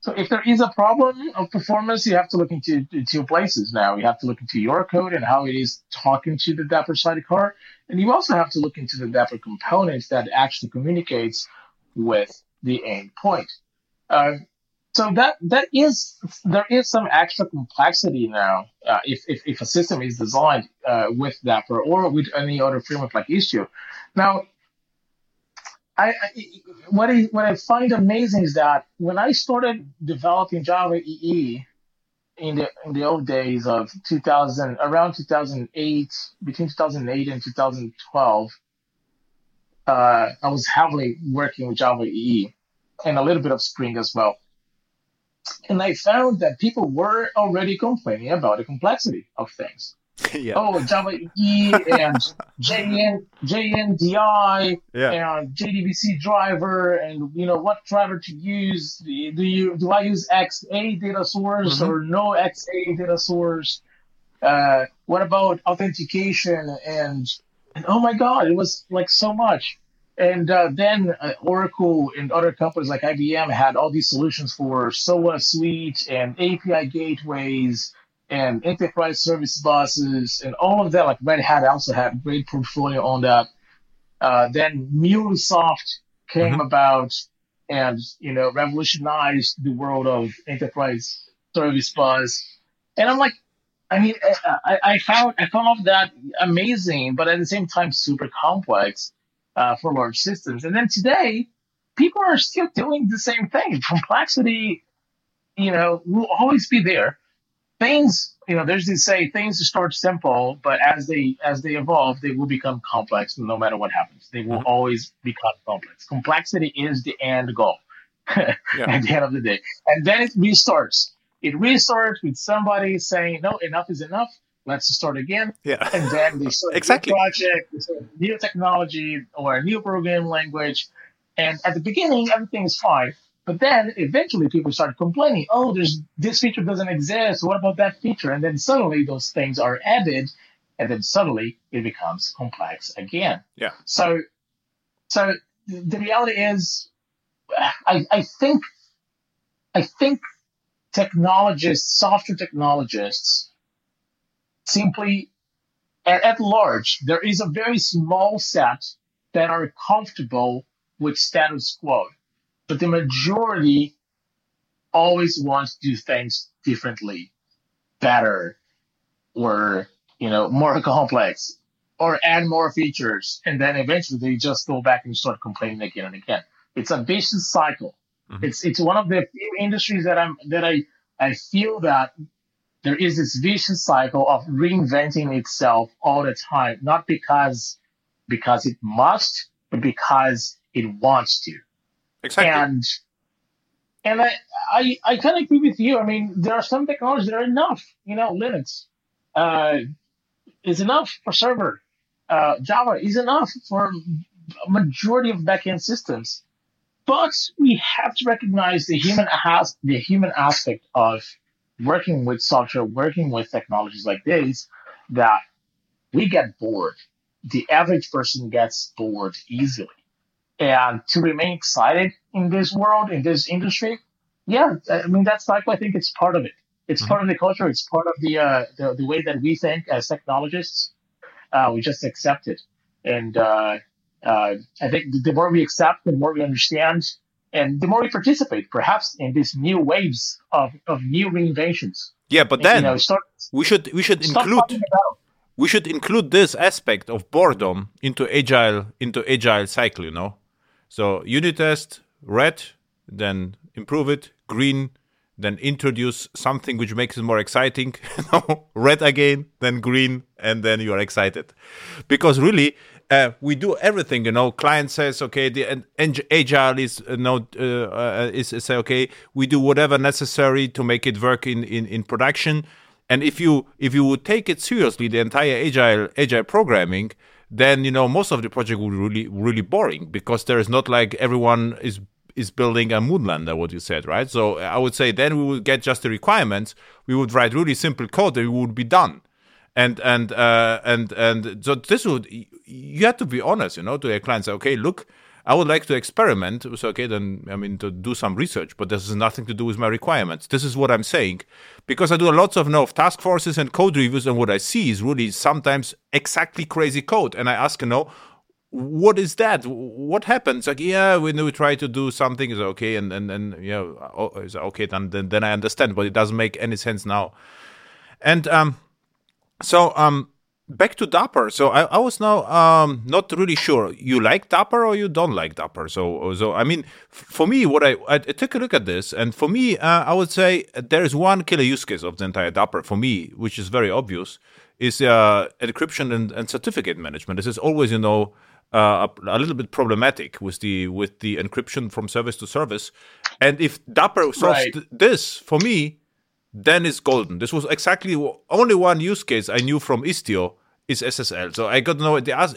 so if there is a problem of performance, you have to look into two places now. You have to look into your code and how it is talking to the Dapr sidecar, and you also have to look into the Dapr components that actually communicates with the endpoint. Uh, so that that is there is some extra complexity now uh, if, if, if a system is designed uh, with Dapr or with any other framework like Istio. Now I, I, what I what I find amazing is that when I started developing Java EE in the in the old days of 2000 around 2008 between 2008 and 2012 uh, I was heavily working with Java EE and a little bit of Spring as well. And I found that people were already complaining about the complexity of things yeah. Oh, Java E and JN, JNDI yeah. and JDBC driver and you know what driver to use. Do you do I use XA data source mm-hmm. or no XA data source? Uh, what about authentication and and oh my god, it was like so much. And uh, then uh, Oracle and other companies like IBM had all these solutions for SOA suite and API gateways and enterprise service buses and all of that. Like Red Hat also had great portfolio on that. Uh, then MuleSoft came mm-hmm. about and you know revolutionized the world of enterprise service bus. And I'm like, I mean, I, I found I found that amazing, but at the same time super complex uh, for large systems. And then today, people are still doing the same thing. Complexity, you know, will always be there things you know there's this say things start simple but as they as they evolve they will become complex no matter what happens. They will mm-hmm. always become complex. Complexity is the end goal. Yeah. at the end of the day. And then it restarts. It restarts with somebody saying no enough is enough. Let's start again. Yeah. And then they start exactly. a project they start a new technology or a new programming language. And at the beginning everything is fine but then eventually people start complaining, oh, there's this feature doesn't exist. What about that feature? And then suddenly those things are added, and then suddenly it becomes complex again. Yeah. So, so the reality is, I, I think, I think technologists, software technologists, simply at, at large, there is a very small set that are comfortable with status quo but the majority always want to do things differently, better, or you know more complex, or add more features, and then eventually they just go back and start complaining again and again. It's a vicious cycle. Mm-hmm. It's it's one of the few industries that I'm that I I feel that there is this vicious cycle of reinventing itself all the time, not because because it must, but because it wants to. Exactly. And and I I, I kind of agree with you. I mean, there are some technologies that are enough. You know, Linux uh, is enough for server. Uh, Java is enough for a majority of backend systems. But we have to recognize the human has the human aspect of working with software, working with technologies like this, that we get bored. The average person gets bored easily. And to remain excited in this world, in this industry, yeah, I mean, that's like, I think it's part of it. It's mm-hmm. part of the culture. It's part of the, uh, the, the way that we think as technologists. Uh, we just accept it. And, uh, uh, I think the more we accept, the more we understand, and the more we participate, perhaps in these new waves of, of new reinventions. Yeah, but and, then you know, start, we should we should include we should include this aspect of boredom into agile into agile cycle. You know, so unit test red, then improve it green, then introduce something which makes it more exciting. red again, then green, and then you are excited, because really uh, we do everything. You know, client says, okay, the agile is uh, no uh, uh, is, is say, okay, we do whatever necessary to make it work in, in, in production. And if you if you would take it seriously, the entire agile agile programming, then you know most of the project would really really boring because there is not like everyone is is building a moonlander what you said right so i would say then we would get just the requirements we would write really simple code and we would be done and and uh, and and so this would you have to be honest, you know, to your clients. Okay, look, I would like to experiment. So okay, then I mean to do some research, but this has nothing to do with my requirements. This is what I'm saying, because I do a lots of you know, task forces and code reviews, and what I see is really sometimes exactly crazy code, and I ask, you know, what is that? What happens? Like, yeah, when we try to do something, is okay, and and and yeah, oh, is okay, then, then then I understand, but it doesn't make any sense now. And um, so um, back to Dapr. So I, I was now um, not really sure. You like Dapr or you don't like Dapr? So so I mean, for me, what I, I, took a look at this, and for me, uh, I would say there is one killer use case of the entire Dapr for me, which is very obvious, is uh, encryption and, and certificate management. This is always, you know. Uh, a, a, little bit problematic with the with the encryption from service to service, and if Dapr solves right. th- this for me, then it's golden. This was exactly only one use case I knew from Istio is SSL. So I got to know. They ask,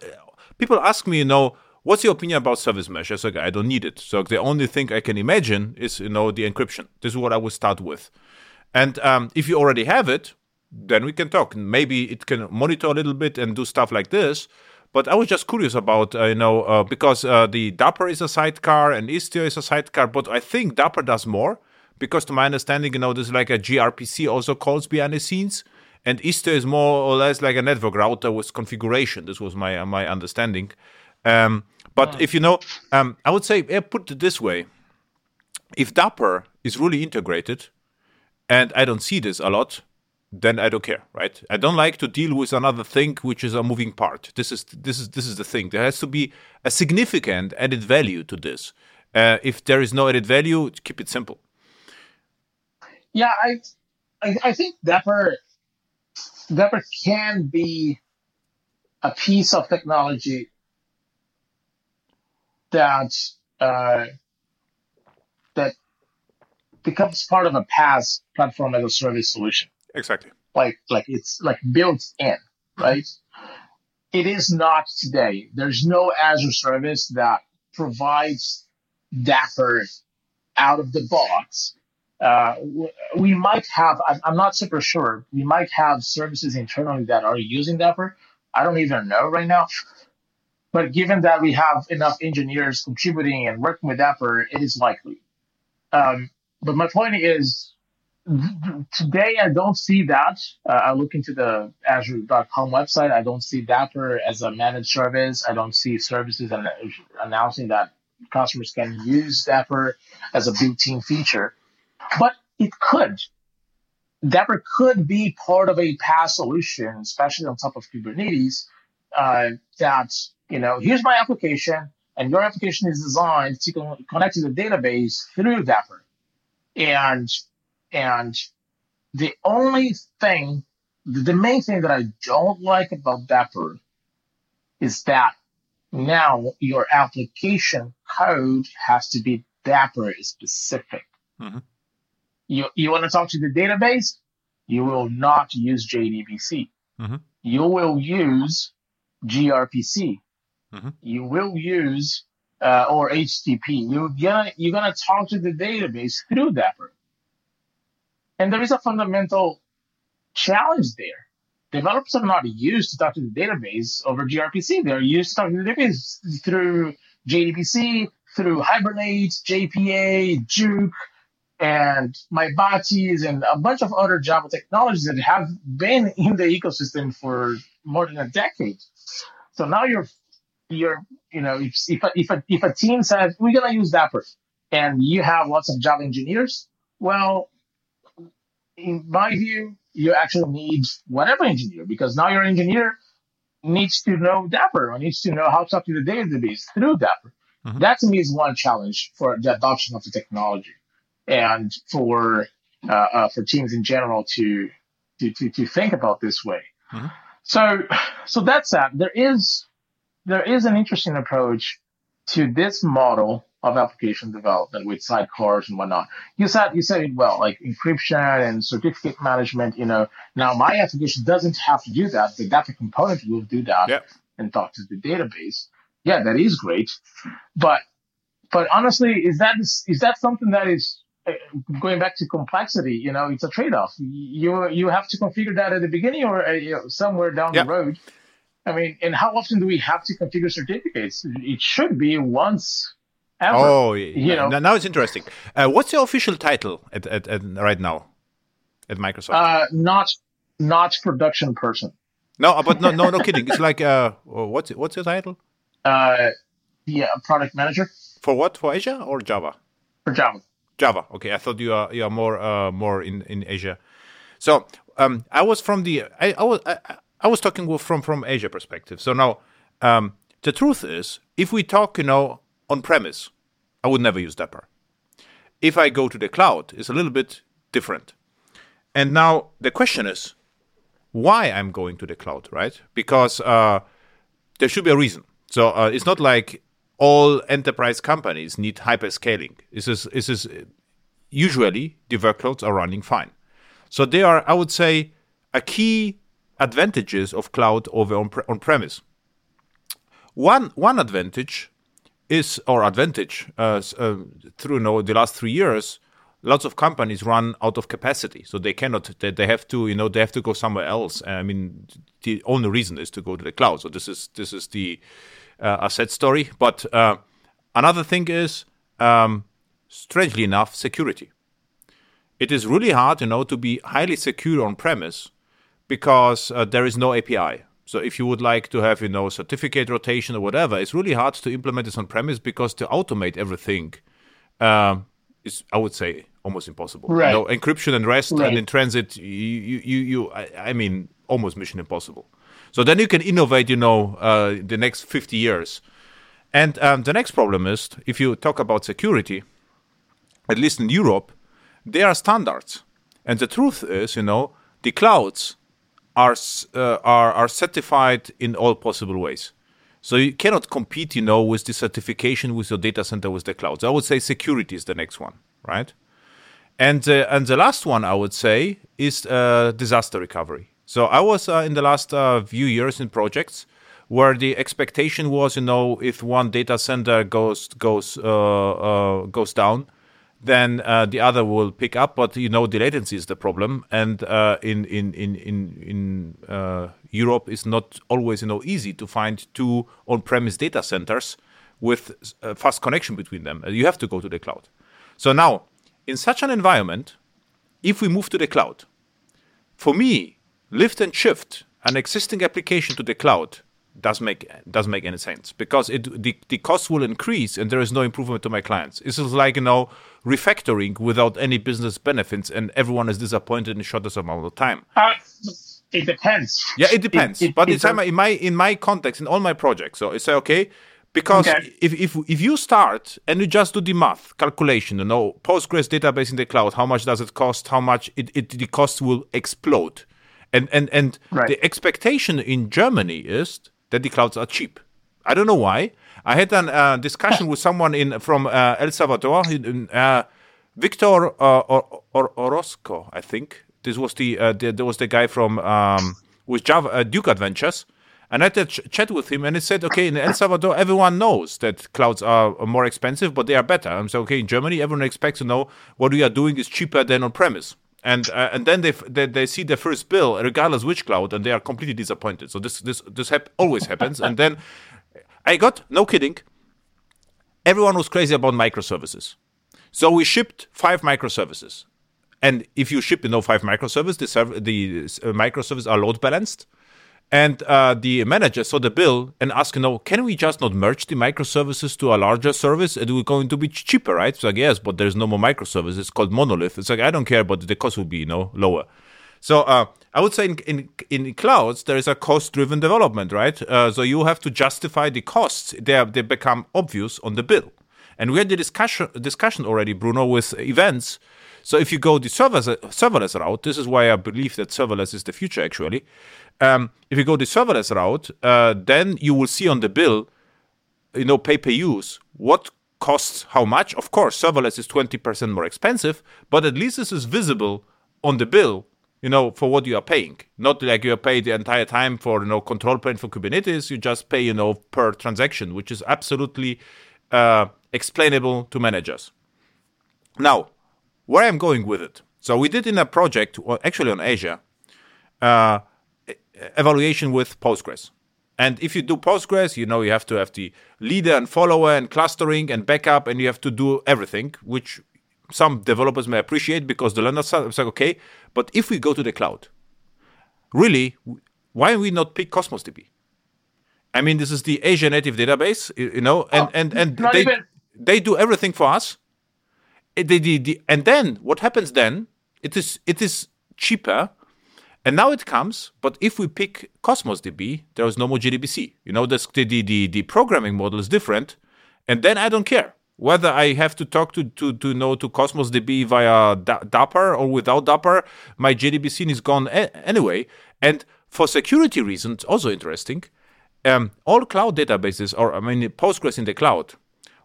people ask me, you know, what's your opinion about service mesh? I said, I don't need it. So the only thing I can imagine is, you know, the encryption. This is what I would start with. And um, if you already have it, then we can talk. Maybe it can monitor a little bit and do stuff like this. But I was just curious about, uh, you know, uh, because uh, the Dapr is a sidecar and Istio is a sidecar, but I think Dapr does more because to my understanding, you know, there's like a gRPC also calls behind the scenes, and Istio is more or less like a network router with configuration. This was my my understanding. Um, but oh. if you know, um, I would say, yeah, put it this way: if Dapr is really integrated, and I don't see this a lot, then I don't care, right? I don't like to deal with another thing which is a moving part. This is this is this is the thing. There has to be a significant added value to this. Uh, if there is no added value, keep it simple. Yeah, I, I, I think Dapper, Dapr can be a piece of technology that uh, that becomes part of a PaaS platform as a service solution. Exactly. Like like it's like built in, right? It is not today. There's no Azure service that provides Dapr out of the box uh, we might have, I'm not super sure, we might have services internally that are using Dapr. I don't even know right now. But given that we have enough engineers contributing and working with Dapr, it is likely. Um, but my point is, today I don't see that. Uh, I look into the Azure.com website. I don't see Dapr as a managed service. I don't see services announcing that customers can use Dapr as a built-in feature. But it could. Dapr could be part of a PaaS solution, especially on top of Kubernetes. Uh, that you know, here's my application, and your application is designed to connect to the database through Dapr, and and the only thing, the main thing that I don't like about Dapr is that now your application code has to be Dapr specific. Mm-hmm. You, you want to talk to the database? You will not use JDBC. Mm-hmm. You will use gRPC. Mm-hmm. You will use uh, or HTTP. You're gonna you're gonna talk to the database through Dapr, and there is a fundamental challenge there. Developers are not used to talk to the database over gRPC. They're used to talking to the database through JDBC, through Hibernate, JPA, jOOQ, and MyBatis, and a bunch of other Java technologies that have been in the ecosystem for more than a decade. So now you're you're you know if if a, if a, if a team says we're gonna use Dapr and you have lots of Java engineers, well, in my view, you actually need whatever engineer because now your engineer needs to know Dapr or needs to know how to talk to the database through Dapr. Mm-hmm. That to me is one challenge for the adoption of the technology and for uh, uh, for teams in general to to to, to think about this way. Mm-hmm. So so that's that. There is there is an interesting approach to this model of application development with sidecars and whatnot. You said you said it well, like encryption and certificate management. You know, now my application doesn't have to do that. The data component will do that yep. and talk to the database yeah, that is great. But but honestly, is that is that something that is going back to complexity? You know, it's a trade off. You you have to configure that at the beginning or uh, you know, somewhere down yep. the road. I mean, and how often do we have to configure certificates? It should be once Ever, oh, you know. Now it's interesting. Uh, what's your official title at, at, at, right now at Microsoft? Uh, not not production person. No, but no, no, no kidding. It's like uh, what's what's your title? Uh, yeah, product manager. For what? For Azure or Java? For Java. Java. Okay, I thought you are you are more uh, more in in Azure. So um, I was from the I, I was I, I, was talking from from Azure perspective. So now um, the truth is, if we talk, you know, on premise, I would never use Dapr. If I go to the cloud, it's a little bit different. And now the question is, why I'm going to the cloud, right? Because uh, there should be a reason. So uh, it's not like all enterprise companies need hyperscaling. This is this is usually the workloads are running fine. So they are, I would say, a key advantages of cloud over on, on premise. One one advantage is or advantage uh, uh, through you know, the last three years lots of companies run out of capacity so they cannot they, they have to you know they have to go somewhere else i mean the only reason is to go to the cloud so this is this is the uh, a sad story but uh, another thing is um, strangely enough security it is really hard you know to be highly secure on premise because uh, there is no api so if you would like to have you know certificate rotation or whatever it's really hard to implement this on premise because to automate everything um, is I would say almost impossible. Right. You know, encryption and rest right. and in transit, you you you, I, I, mean almost mission impossible. So then you can innovate, you know, uh, the next fifty years. And um, the next problem is if you talk about security, at least in Europe, there are standards, and the truth is, you know, the clouds are uh, are are certified in all possible ways. So you cannot compete, you know, with the certification with your data center with the clouds. I would say security is the next one, right? And uh, and the last one I would say is uh, disaster recovery. So I was uh, in the last uh, few years in projects where the expectation was, you know, if one data center goes goes uh, uh, goes down, then uh, the other will pick up. But you know, the latency is the problem, and uh, in in in in in Europe, it's not always you know easy to find two on-premise data centers with a fast connection between them. You have to go to the cloud. So now, in such an environment, if we move to the cloud, for me, lift and shift an existing application to the cloud doesn't make doesn't make any sense because it the, the cost will increase and there is no improvement to my clients. This is like you know refactoring without any business benefits and everyone is disappointed in shortest amount of time. Uh, it depends. Yeah, it depends. It, it, but it's in my in my context in all my projects. So it's okay because okay. if, if if you start and you just do the math calculation, you know, Postgres database in the cloud, how much does it cost? How much it, it the cost will explode, and and and right. the expectation in Germany is that the clouds are cheap. I don't know why. I had a uh, discussion with someone in from uh, El Salvador, in, uh, Victor uh, or, or, Orozco, I think. This was the, uh, the there was the guy from um, with Java uh, Duke Adventures, and I had a ch- chat with him, and he said, okay, in El Salvador, everyone knows that clouds are more expensive, but they are better. I'm saying, okay, in Germany, everyone expects to know what we are doing is cheaper than on premise and uh, and then they, they they see their first bill, regardless which cloud, and they are completely disappointed. So this this this hap- always happens. and then I got no kidding. Everyone was crazy about microservices, so we shipped five microservices. And if you ship, you know, five microservices, the serv- the uh, microservices are load balanced and uh, the manager saw the bill and asked, you know, can we just not merge the microservices to a larger service? It will going to be cheaper, right? It's like, yes, but there's no more microservice. It's called monolith. It's like, I don't care, but the cost will be, you know, lower. So uh, I would say in, in, in clouds there is a cost driven development, right? Uh, so you have to justify the costs. They they become obvious on the bill. And we had the discussion discussion already, Bruno, with events. So if you go the serverless, serverless route, this is why I believe that serverless is the future. Actually, um, if you go the serverless route, uh, then you will see on the bill, you know, pay per use what costs how much. Of course, serverless is 20% more expensive, but at least this is visible on the bill, you know, for what you are paying. Not like you are paid the entire time for, you know, control plane for Kubernetes. You just pay, you know, per transaction, which is absolutely uh, explainable to managers. Now, where I'm going with it. So we did in a project, actually on Azure, uh, evaluation with Postgres. And if you do Postgres, you know you have to have the leader and follower and clustering and backup, and you have to do everything, which some developers may appreciate because the learners are like, okay, but if we go to the cloud, really, why we not pick Cosmos DB? I mean, this is the Azure native database, you know, and, oh, and, and they, even... they do everything for us. They, they, they, and then what happens then? It is it is cheaper and now it comes, but if we pick Cosmos DB, there is no more JDBC. You know, the, the, the, the programming model is different. And then I don't care whether I have to talk to, to, to know to Cosmos DB via Dapr or without Dapr. My JDBC is gone a- anyway. And for security reasons, also interesting, um, all cloud databases, or I mean, Postgres in the cloud,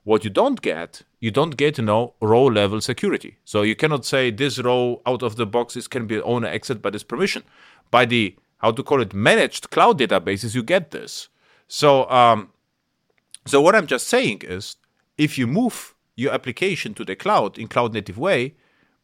what you don't get, you don't get you know row level security. So you cannot say this row out of the box is can be owner exit by this permission. By the how to call it managed cloud databases, you get this. So um, so what I'm just saying is, if you move your application to the cloud in cloud native way,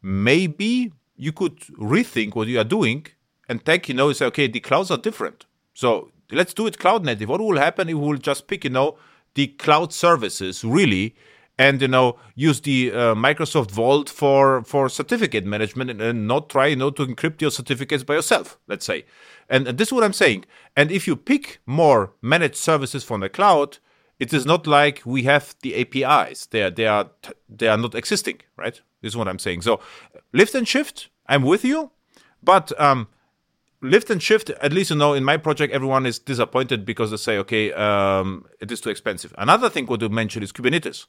maybe you could rethink what you are doing and take you know say okay the clouds are different. So let's do it cloud native. What will happen if we will just pick you know the cloud services really and you know use the uh, Microsoft Vault for for certificate management and, and, not try you know to encrypt your certificates by yourself let's say. And, and this is what I'm saying. And if you pick more managed services from the cloud it is not like we have the APIs they are, they are they are not existing right? This is what I'm saying. So lift and shift I'm with you. But um lift and shift at least you know in my project everyone is disappointed because they say okay um, it is too expensive. Another thing what you mentioned is kubernetes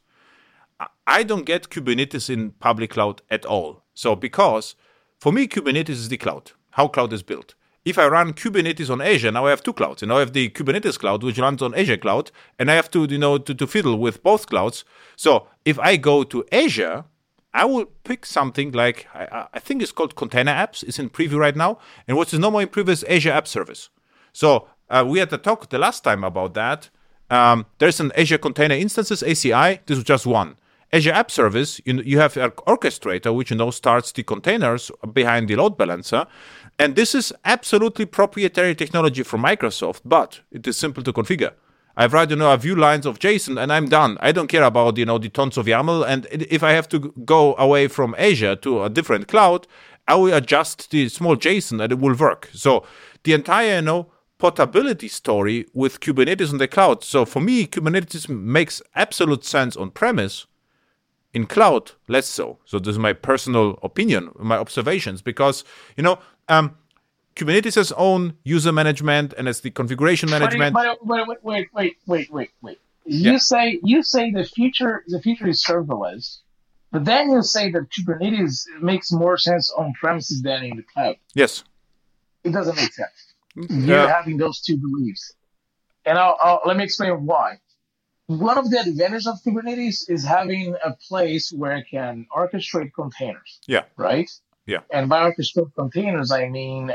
i don't get kubernetes in public cloud at all so because for me kubernetes is the cloud how cloud is built if i run kubernetes on azure now i have two clouds you know i have the kubernetes cloud which runs on azure cloud and i have to you know to, to fiddle with both clouds so if i go to azure I will pick something like I, I, think it's called Container Apps. It's in preview right now, and what is normally in preview is Azure App Service. So uh, we had a talk the last time about that. Um, there's an Azure Container Instances ACI. This is just one. Azure App Service, you, you have an orchestrator which you know starts the containers behind the load balancer, and this is absolutely proprietary technology from Microsoft, but it is simple to configure. I've write, you know, a few lines of JSON and I'm done. I don't care about, you know, the tons of YAML. And if I have to go away from Azure to a different cloud, I will adjust the small JSON and it will work. So the entire, you know, portability story with Kubernetes on the cloud. So for me, Kubernetes makes absolute sense on premise. In cloud, less so. So this is my personal opinion, my observations, because you know, um, Kubernetes has own user management and has the configuration management. Wait, wait, wait, wait, wait, wait, wait, wait. You Yeah. say you say the future the future is serverless, but then you say that Kubernetes makes more sense on premises than in the cloud. Yes. It doesn't make sense. You're Yeah. having those two beliefs, and I'll, I'll let me explain why. One of the advantages of Kubernetes is having a place where I can orchestrate containers. Yeah. Right. Yeah. And by orchestrate containers, I mean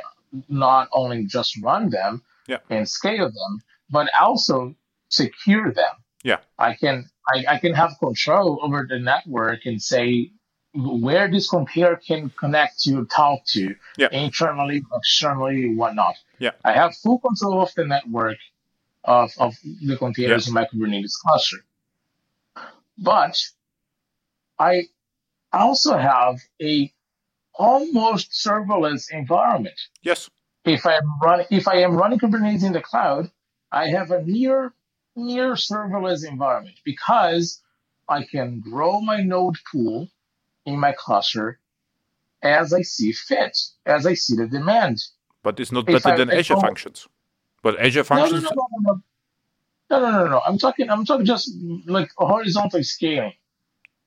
not only just run them Yeah. and scale them, but also secure them. Yeah. I can I, I can have control over the network and say where this container can connect to, talk to, Yeah. internally, externally, whatnot. Yeah. I have full control of the network of, of the containers in my Kubernetes cluster. But I also have a almost serverless environment. Yes. If I am running if I am running Kubernetes in the cloud, I have a near near serverless environment because I can grow my node pool in my cluster as I see fit, as I see the demand. But it's not If better I- than Azure functions. But Azure functions. no, no, no, no, no, no, no. I'm talking. I'm talking just like horizontal scaling.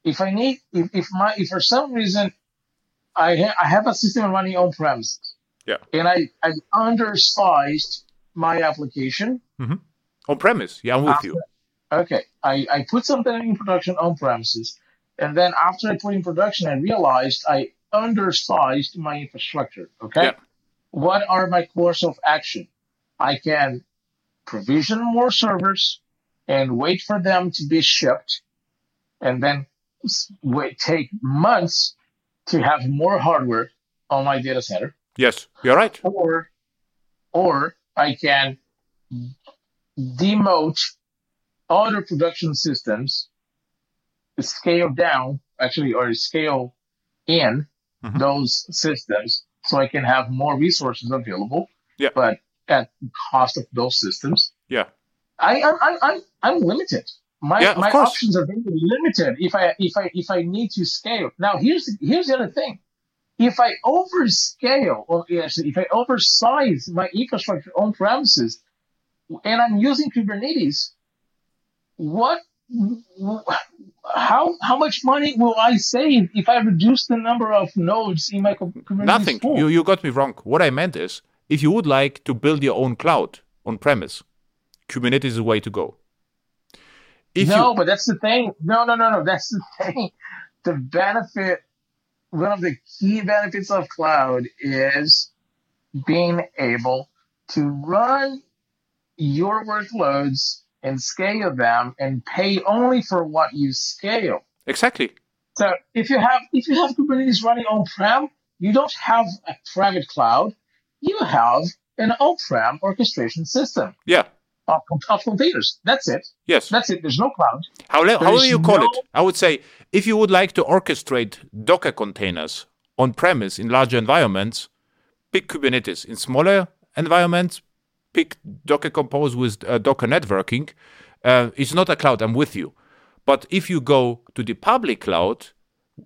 If I need, if, if my, if for some reason, I ha- I have a system running on premises. Yeah. And I I undersized my application. Mm-hmm. on premise. Yeah, I'm with you. Okay. I I put something in production on premises, and then after I put in production, I realized I undersized my infrastructure. Okay. Yeah. What are my course of action? I can provision more servers and wait for them to be shipped, and then wait take months to have more hardware on my data center Yes, you're right. or or I can demote other production systems, scale down actually, or scale in Mhm. those systems so I can have more resources available. Yeah. But at the cost of those systems, Yeah. I I'm I'm I'm, I'm limited. My Yeah, my course. options are very limited if I if I if I need to scale. Now here's here's the other thing. If I overscale or if I oversize my infrastructure on premises and I'm using Kubernetes, what how how much money will I save if I reduce the number of nodes in my Kubernetes Nothing. pool? You, you got me wrong. What I meant is if you would like to build your own cloud on premise, Kubernetes is the way to go. If no, you, but that's the thing. No, no, no, no. That's the thing. The benefit, one of the key benefits of cloud is being able to run your workloads and scale them and pay only for what you scale. exactly. So if you have if you have Kubernetes running on-prem, you don't have a private cloud. You have an on-prem orchestration system Yeah. of, of containers. That's it. Yes. That's it. There's no cloud. How, le- how do you call no- it? I would say if you would like to orchestrate Docker containers on premise in larger environments, pick Kubernetes. In smaller environments, pick Docker Compose with uh, Docker networking. Uh, it's not a cloud, I'm with you. But if you go to the public cloud,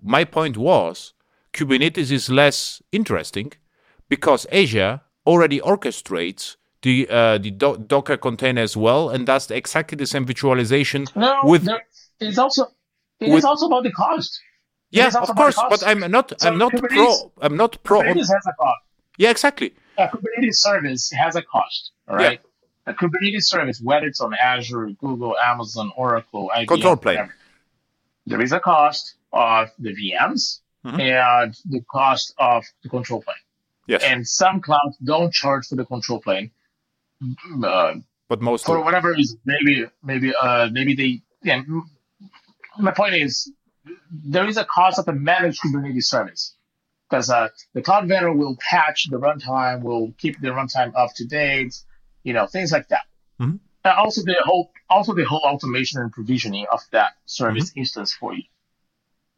my point was Kubernetes is less interesting because Azure already orchestrates the uh, the do- Docker container as well and does exactly the same visualization No, with there, it's also it is with- also about the cost. It yeah of course but i'm not So i'm not Kubernetes- pro i'm not pro Kubernetes has a cost. yeah exactly A Kubernetes service has a cost. All Yeah. right. A Kubernetes service, whether it's on Azure, Google, Amazon, Oracle, IBM, Control plane. whatever, there is a cost of the VMs Mhm. and the cost of the control plane. Yes And some clouds don't charge for the control plane. Uh, but most for whatever reason, maybe maybe uh maybe they yeah. My point is, there is a cost of a managed Kubernetes service because uh, the cloud vendor will patch the runtime, will keep the runtime up to date, you know, things like that. Mhm. And also the whole also the whole automation and provisioning of that service instance for you.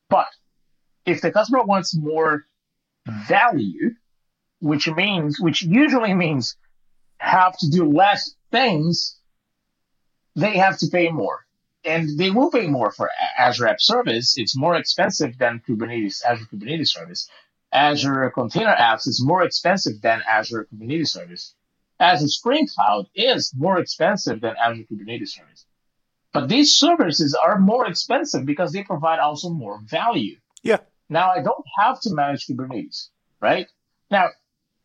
But if the customer wants more value, which means which usually means have to do less things, they have to pay more. And they will pay more for Azure App Service. It's more expensive than Kubernetes, Azure Kubernetes Service. Azure Container Apps is more expensive than Azure Kubernetes Service. Azure Spring Cloud is more expensive than Azure Kubernetes Service. But these services are more expensive because they provide also more value. Yeah. Now I don't have to manage Kubernetes, right? Now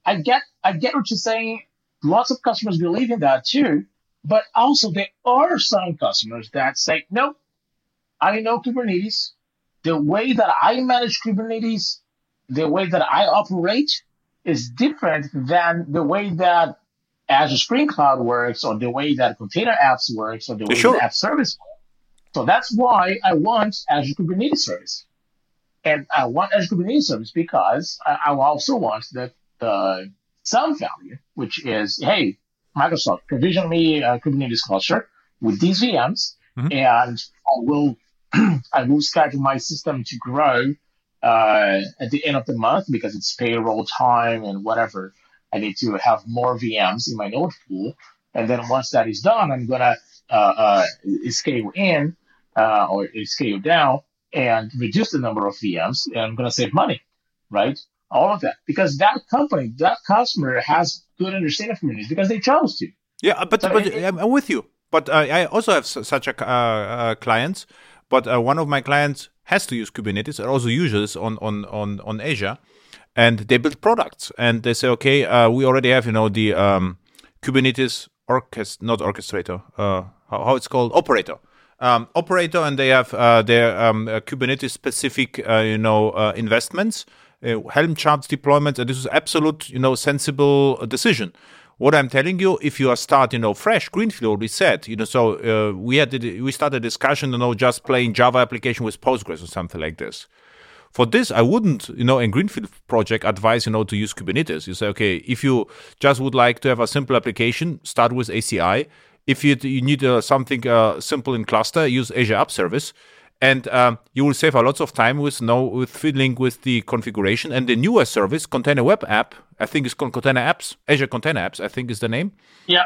I get I get what you're saying. Lots of customers believe in that too, but also there are some customers that say, nope, I know Kubernetes. The way that I manage Kubernetes, the way that I operate is different than the way that Azure Spring Cloud works or the way that Container Apps works or the way Sure. that App Service works. So that's why I want Azure Kubernetes Service. And I want Azure Kubernetes Service because I, I also want the, the sound value, which is, hey, Microsoft, provision me a Kubernetes cluster with these VMs, Mhm. and I will I will schedule my system to grow uh, at the end of the month because it's payroll time and whatever. I need to have more VMs in my node pool, and then once that is done, I'm gonna uh, uh, scale in uh, or scale down and reduce the number of VMs, and I'm gonna save money, right? All of that because that company, that customer has good understanding of Kubernetes because they chose to. Yeah, but, So but it- I'm with you. But uh, I also have such a uh, uh, clients. But uh, one of my clients has to use Kubernetes and also uses on on on on Azure, and they build products and they say, okay, uh, we already have you know the um, Kubernetes orchest not orchestrator, uh, how, how it's called operator. Um, operator, and they have uh, their um, uh, Kubernetes specific, uh, you know, uh, investments, uh, Helm charts deployments, and this is absolute, you know, sensible decision what I'm telling you, if you are starting, you know, fresh greenfield reset, you know, so uh, we had we started a discussion, you know, just playing Java application with Postgres or something like this. For this, I wouldn't, you know, in greenfield project advise, you know, to use Kubernetes. You say, okay, if you just would like to have a simple application, start with ACI. If you, you need uh, something uh, simple in cluster, use Azure App Service and um, you will save a lot of time with no with fiddling with the configuration. And the newer service container web app i think it's called container apps azure container apps i think is the name. Yeah.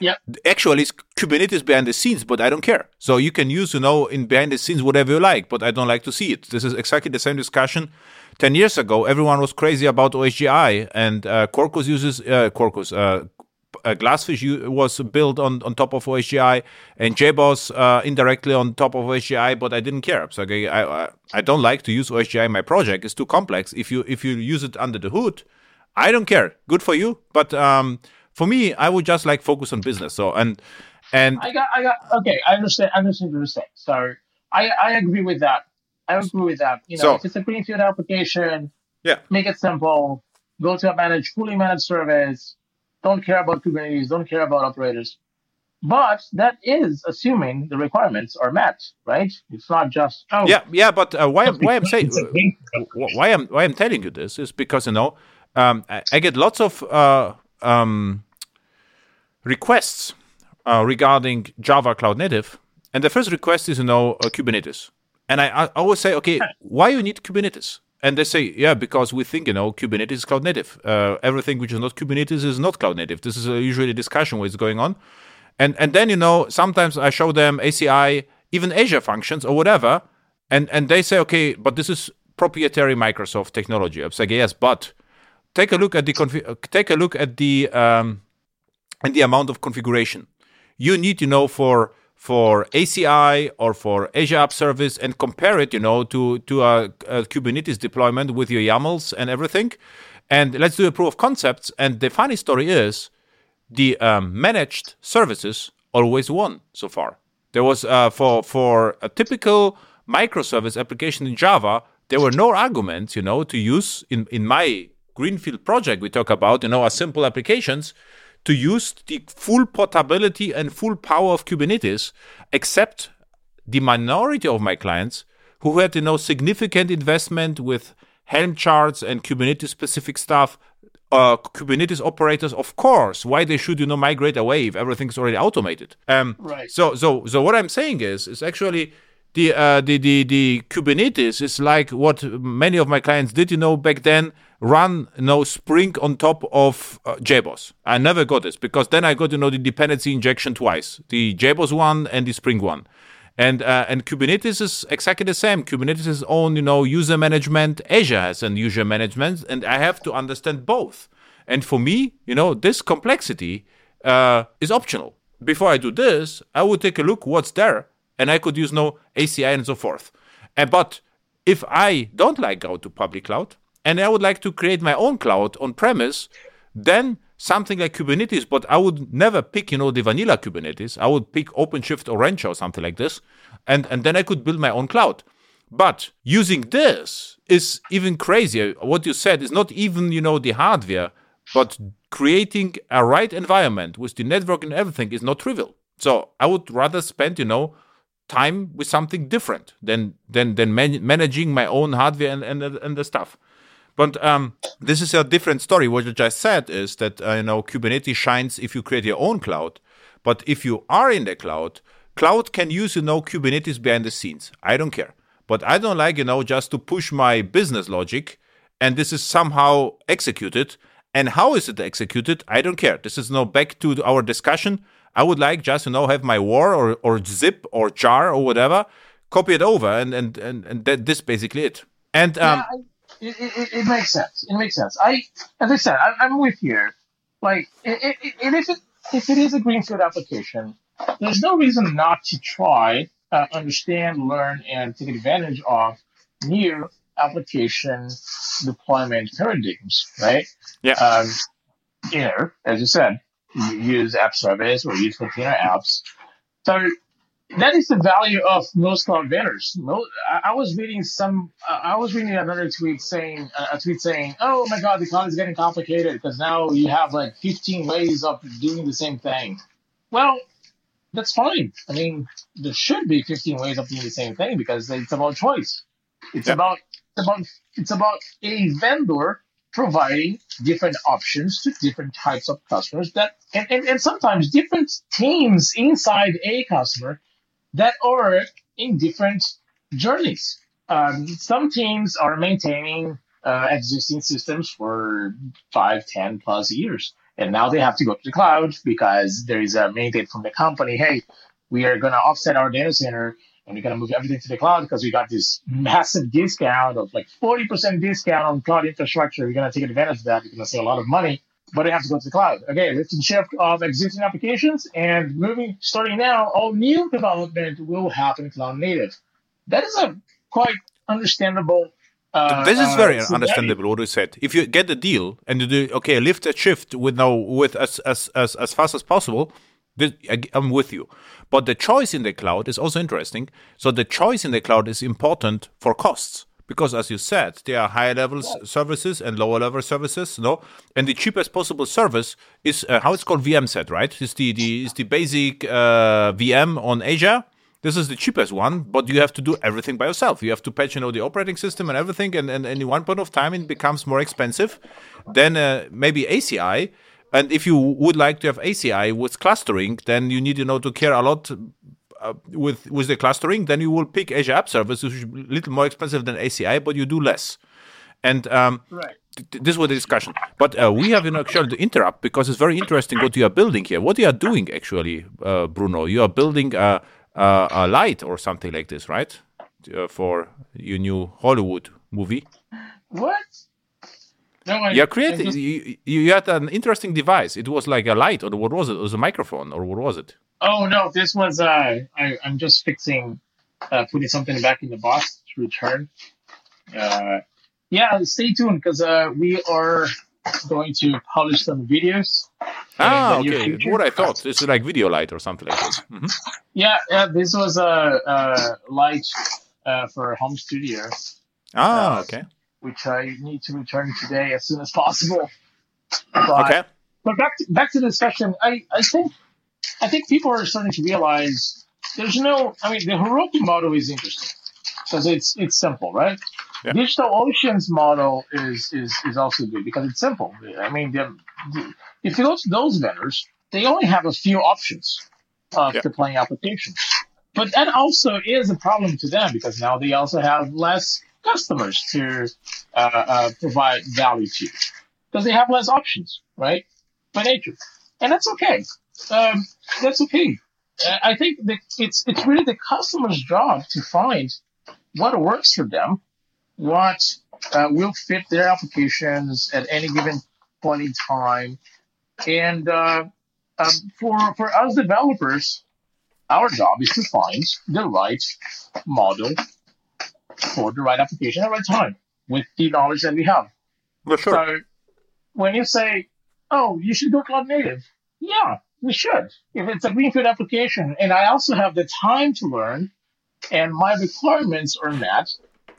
Yeah. actually it's kubernetes behind the scenes but i don't care. So you can use you know in behind the scenes whatever you like but i don't like to see it. This is exactly the same discussion 10 years ago. Everyone was crazy about osgi and uh, quarkus uses uh, quarkus uh, uh, Glassfish was built on, on top of OSGI and JBoss uh, indirectly on top of OSGI, but I didn't care. So I, I I don't like to use OSGI in my project. It's too complex. If you if you use it under the hood, I don't care. Good for you. But um, for me, I would just like focus on business. So and and I got, I got. Okay, I understand. I understand what you're saying. So I, I agree with that. I agree with that. You know, So- if it's a greenfield application, Yeah. make it simple. Go to a managed, fully managed service. Don't care about Kubernetes. Don't care about operators. But that is assuming the requirements are met, right? It's not just oh yeah yeah. But uh, why why I'm saying it's a greenfield wh- why I'm why I'm telling you this is because you know um, I, I get lots of uh, um, requests uh, regarding Java Cloud Native, and the first request is you know uh, Kubernetes, and I, I always say okay, why you need Kubernetes? And they say, yeah, because we think, you know, Kubernetes is cloud native. Uh, everything which is not Kubernetes is not cloud native. This is uh, usually a discussion where it's going on. And and then, you know, sometimes I show them ACI, even Azure functions or whatever, and and they say, okay, but this is proprietary Microsoft technology. I'm saying yes, but take a look at the confi- uh, take a look at the um, and the amount of configuration you need, you know, for for ACI or for Azure App Service, and compare it, you know, to to a, a Kubernetes deployment with your YAMLs and everything. And let's do a proof of concepts. And the funny story is, the um, managed services always won so far. There was uh, for for a typical microservice application in Java, there were no arguments, you know, to use in in my greenfield project. We talk about, you know, our simple applications to use the full portability and full power of Kubernetes, except the minority of my clients who had, you know, significant investment with Helm charts and Kubernetes specific stuff uh, Kubernetes operators, of course, why they should you know migrate away if everything's already automated. Um, Right. So so so what I'm saying is is actually the uh, the the the Kubernetes is like what many of my clients did, you know, back then. Run you know Spring on top of uh, JBoss. I never got this because then I got you know the dependency injection twice, the JBoss one and the Spring one. And uh, and Kubernetes is exactly the same. Kubernetes is own you know user management. Azure has an user management, and I have to understand both. And for me, you know, this complexity uh, is optional. Before I do this, I would take a look what's there and I could use no ACI and so forth. And but if I don't like go to public cloud and I would like to create my own cloud on premise, then something like Kubernetes, but I would never pick, you know, the vanilla Kubernetes. I would pick OpenShift or Rancher or something like this, and and then I could build my own cloud. But using this is even crazier. What you said is not even, you know, the hardware, but creating a right environment with the network and everything is not trivial. So I would rather spend, you know, time with something different than than than man- managing my own hardware and and, and the stuff. But um, this is a different story. What you just said is that uh, you know Kubernetes shines if you create your own cloud, but if you are in the cloud, cloud can use you know Kubernetes behind the scenes. I don't care, but I don't like you know just to push my business logic, and this is somehow executed. And how is it executed? I don't care. This is now back to our discussion I would like just you know have my war or, or zip or jar or whatever, copy it over, and and and, and that this basically it. And um, yeah, it, it, it, makes sense. It makes sense. I, as I said, I, am with you. Like, it, it, if it if it is a greenfield application, there's no reason not to try, uh, understand, learn, and take advantage of new application deployment paradigms, right? Yeah. Um, you know, as you said, use app service or use container apps. So that is the value of most cloud vendors. I was reading some, uh, I was reading another tweet saying, uh, a tweet saying, "Oh my God, the cloud is getting complicated because now you have like 15 ways of doing the same thing." Well, that's fine. I mean, there should be 15 ways of doing the same thing because it's about choice. It's yeah. about it's about it's about a vendor providing different options to different types of customers that and, and, and sometimes different teams inside a customer that are in different journeys. Um, some teams are maintaining uh, existing systems for five, ten plus years. And now they have to go to the cloud because there is a mandate from the company. Hey, we are going to offset our data center and we're going to move everything to the cloud because we got this massive discount of like 40% discount on cloud infrastructure. We're going to take advantage of that. We're going to save a lot of money, but it has to go to the cloud. Okay, lift and shift of existing applications and moving, starting now, all new development will happen cloud native. That is a quite understandable uh, this is very uh, understandable what you said. If you get the deal and you do okay, lift and shift with now with as as as, as fast as possible, this, I'm with you. But the choice in the cloud is also interesting. So the choice in the cloud is important for costs because, as you said, there are higher level yeah. services and lower level services. No, and the cheapest possible service is uh, how it's called VM set, right? Is the, the is the basic uh, VM on Azure. This is the cheapest one, but you have to do everything by yourself. You have to patch, you know, the operating system and everything, and, and, and in one point of time it becomes more expensive. Then uh, maybe ACI and if you would like to have ACI with clustering, then you need you know to care a lot uh, with with the clustering. Then you will pick Azure App Service, which is a little more expensive than ACI, but you do less. And um, right. th- this was the discussion. But uh, we have you know actually to interrupt because it's very interesting what you are building here. What you are doing actually, uh, Bruno? You are building a, a, a light or something like this, right? Uh, for your new Hollywood movie. What? No, I, you created. Just... You, you had an interesting device. It was like a light, or what was it? It was a microphone, or what was it? Oh no, this was. Uh, I, I'm just fixing, uh, putting something back in the box to return. Uh, yeah, stay tuned because uh, we are going to publish some videos. Ah, okay. What I thought is like video light or something like this. Mm-hmm. Yeah, yeah. This was a, a light uh, for home studio. Ah, uh, okay which I need to return today as soon as possible. But, okay. But back to, back to the discussion, I, I think I think people are starting to realize there's no. I mean, the Heroku model is interesting because it's it's simple, right? Yeah. DigitalOcean's model is is is also good because it's simple. I mean, the, the, if you go to those vendors, they only have a few options of yeah. deploying applications. but that also is a problem to them because now they also have less customers to uh, uh, provide value to because they have less options, right? By nature, and that's okay. Um, that's okay. I think it's it's really the customer's job to find what works for them, what uh, will fit their applications at any given point in time, and uh, um, for for us developers, our job is to find the right model for the right application at the right time with the knowledge that we have. Well, sure. So when you say, "Oh, you should go cloud native," yeah, we should. If it's a greenfield application, and I also have the time to learn, and my requirements are met,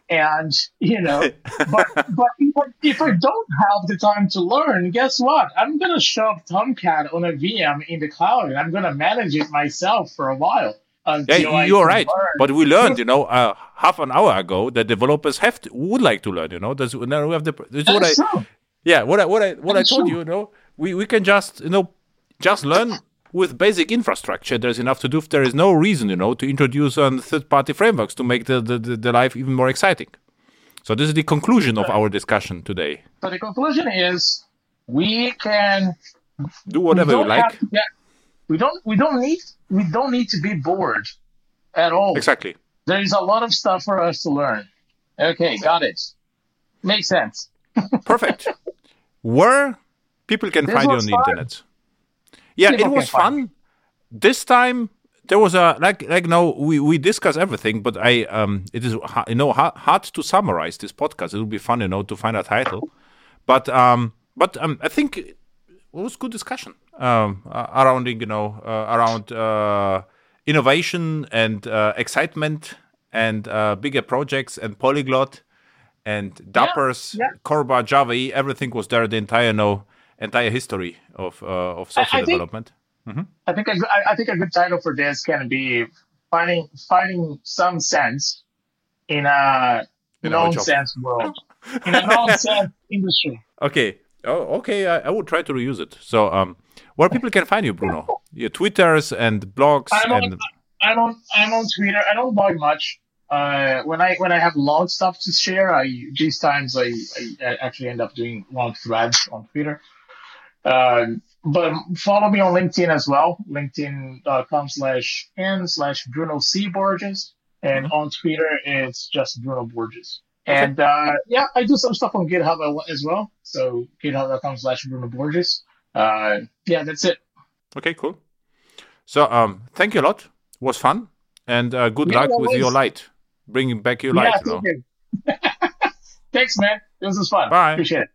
and you know, but but if I, if I don't have the time to learn, guess what? I'm gonna shove Tomcat on a VM in the cloud, and I'm gonna manage it myself for a while. Yeah, you're right. Learn. But we learned, you know, uh, half an hour ago that developers have to, would like to learn. You know, that's now we have the. That's what I. True. Yeah, what I what I what I told true. you, you know, we we can just you know just learn with basic infrastructure. There's enough to do. There is no reason, you know, to introduce on third-party frameworks to make the, the, the life even more exciting. So this is the conclusion of our discussion today. So the conclusion is we can do whatever we, we like. Get, we don't we don't need we don't need to be bored at all. Exactly. There is a lot of stuff for us to learn. Okay, got it. Makes sense. Perfect. Where people can this find you on the fun. internet. Yeah, people it was fun. This time there was a like like no we we discuss everything but i um it is you know hard, hard to summarize this podcast it will be fun you know to find a title but um but um i think it was good discussion um around you know uh, around uh innovation and uh, excitement and uh, bigger projects and polyglot and dappers yeah, yeah. corba java everything was there the entire know entire history of uh, of software I, I development think- Mm-hmm. I think a, I think a good title for this can be finding finding some sense in a in nonsense world, in a nonsense industry. Okay. Oh, okay. I, I will try to reuse it. So, um, where people can find you, Bruno? Your Twitters and blogs. I'm on, and... I'm on I'm on Twitter. I don't blog much. Uh, when I when I have long stuff to share, I these times I, I actually end up doing long threads on Twitter. Uh, but follow me on LinkedIn as well, linkedin.com slash n slash Bruno C. Borges. And mm-hmm. on Twitter, it's just Bruno Borges. And uh, yeah, I do some stuff on GitHub as well. So github.com slash Bruno Borges. Uh, yeah, that's it. Okay, cool. So um, thank you a lot. It was fun. And uh, good yeah, luck with your light. Bringing back your light. Yeah, you? Thanks, man. This was fun. Bye. Appreciate it.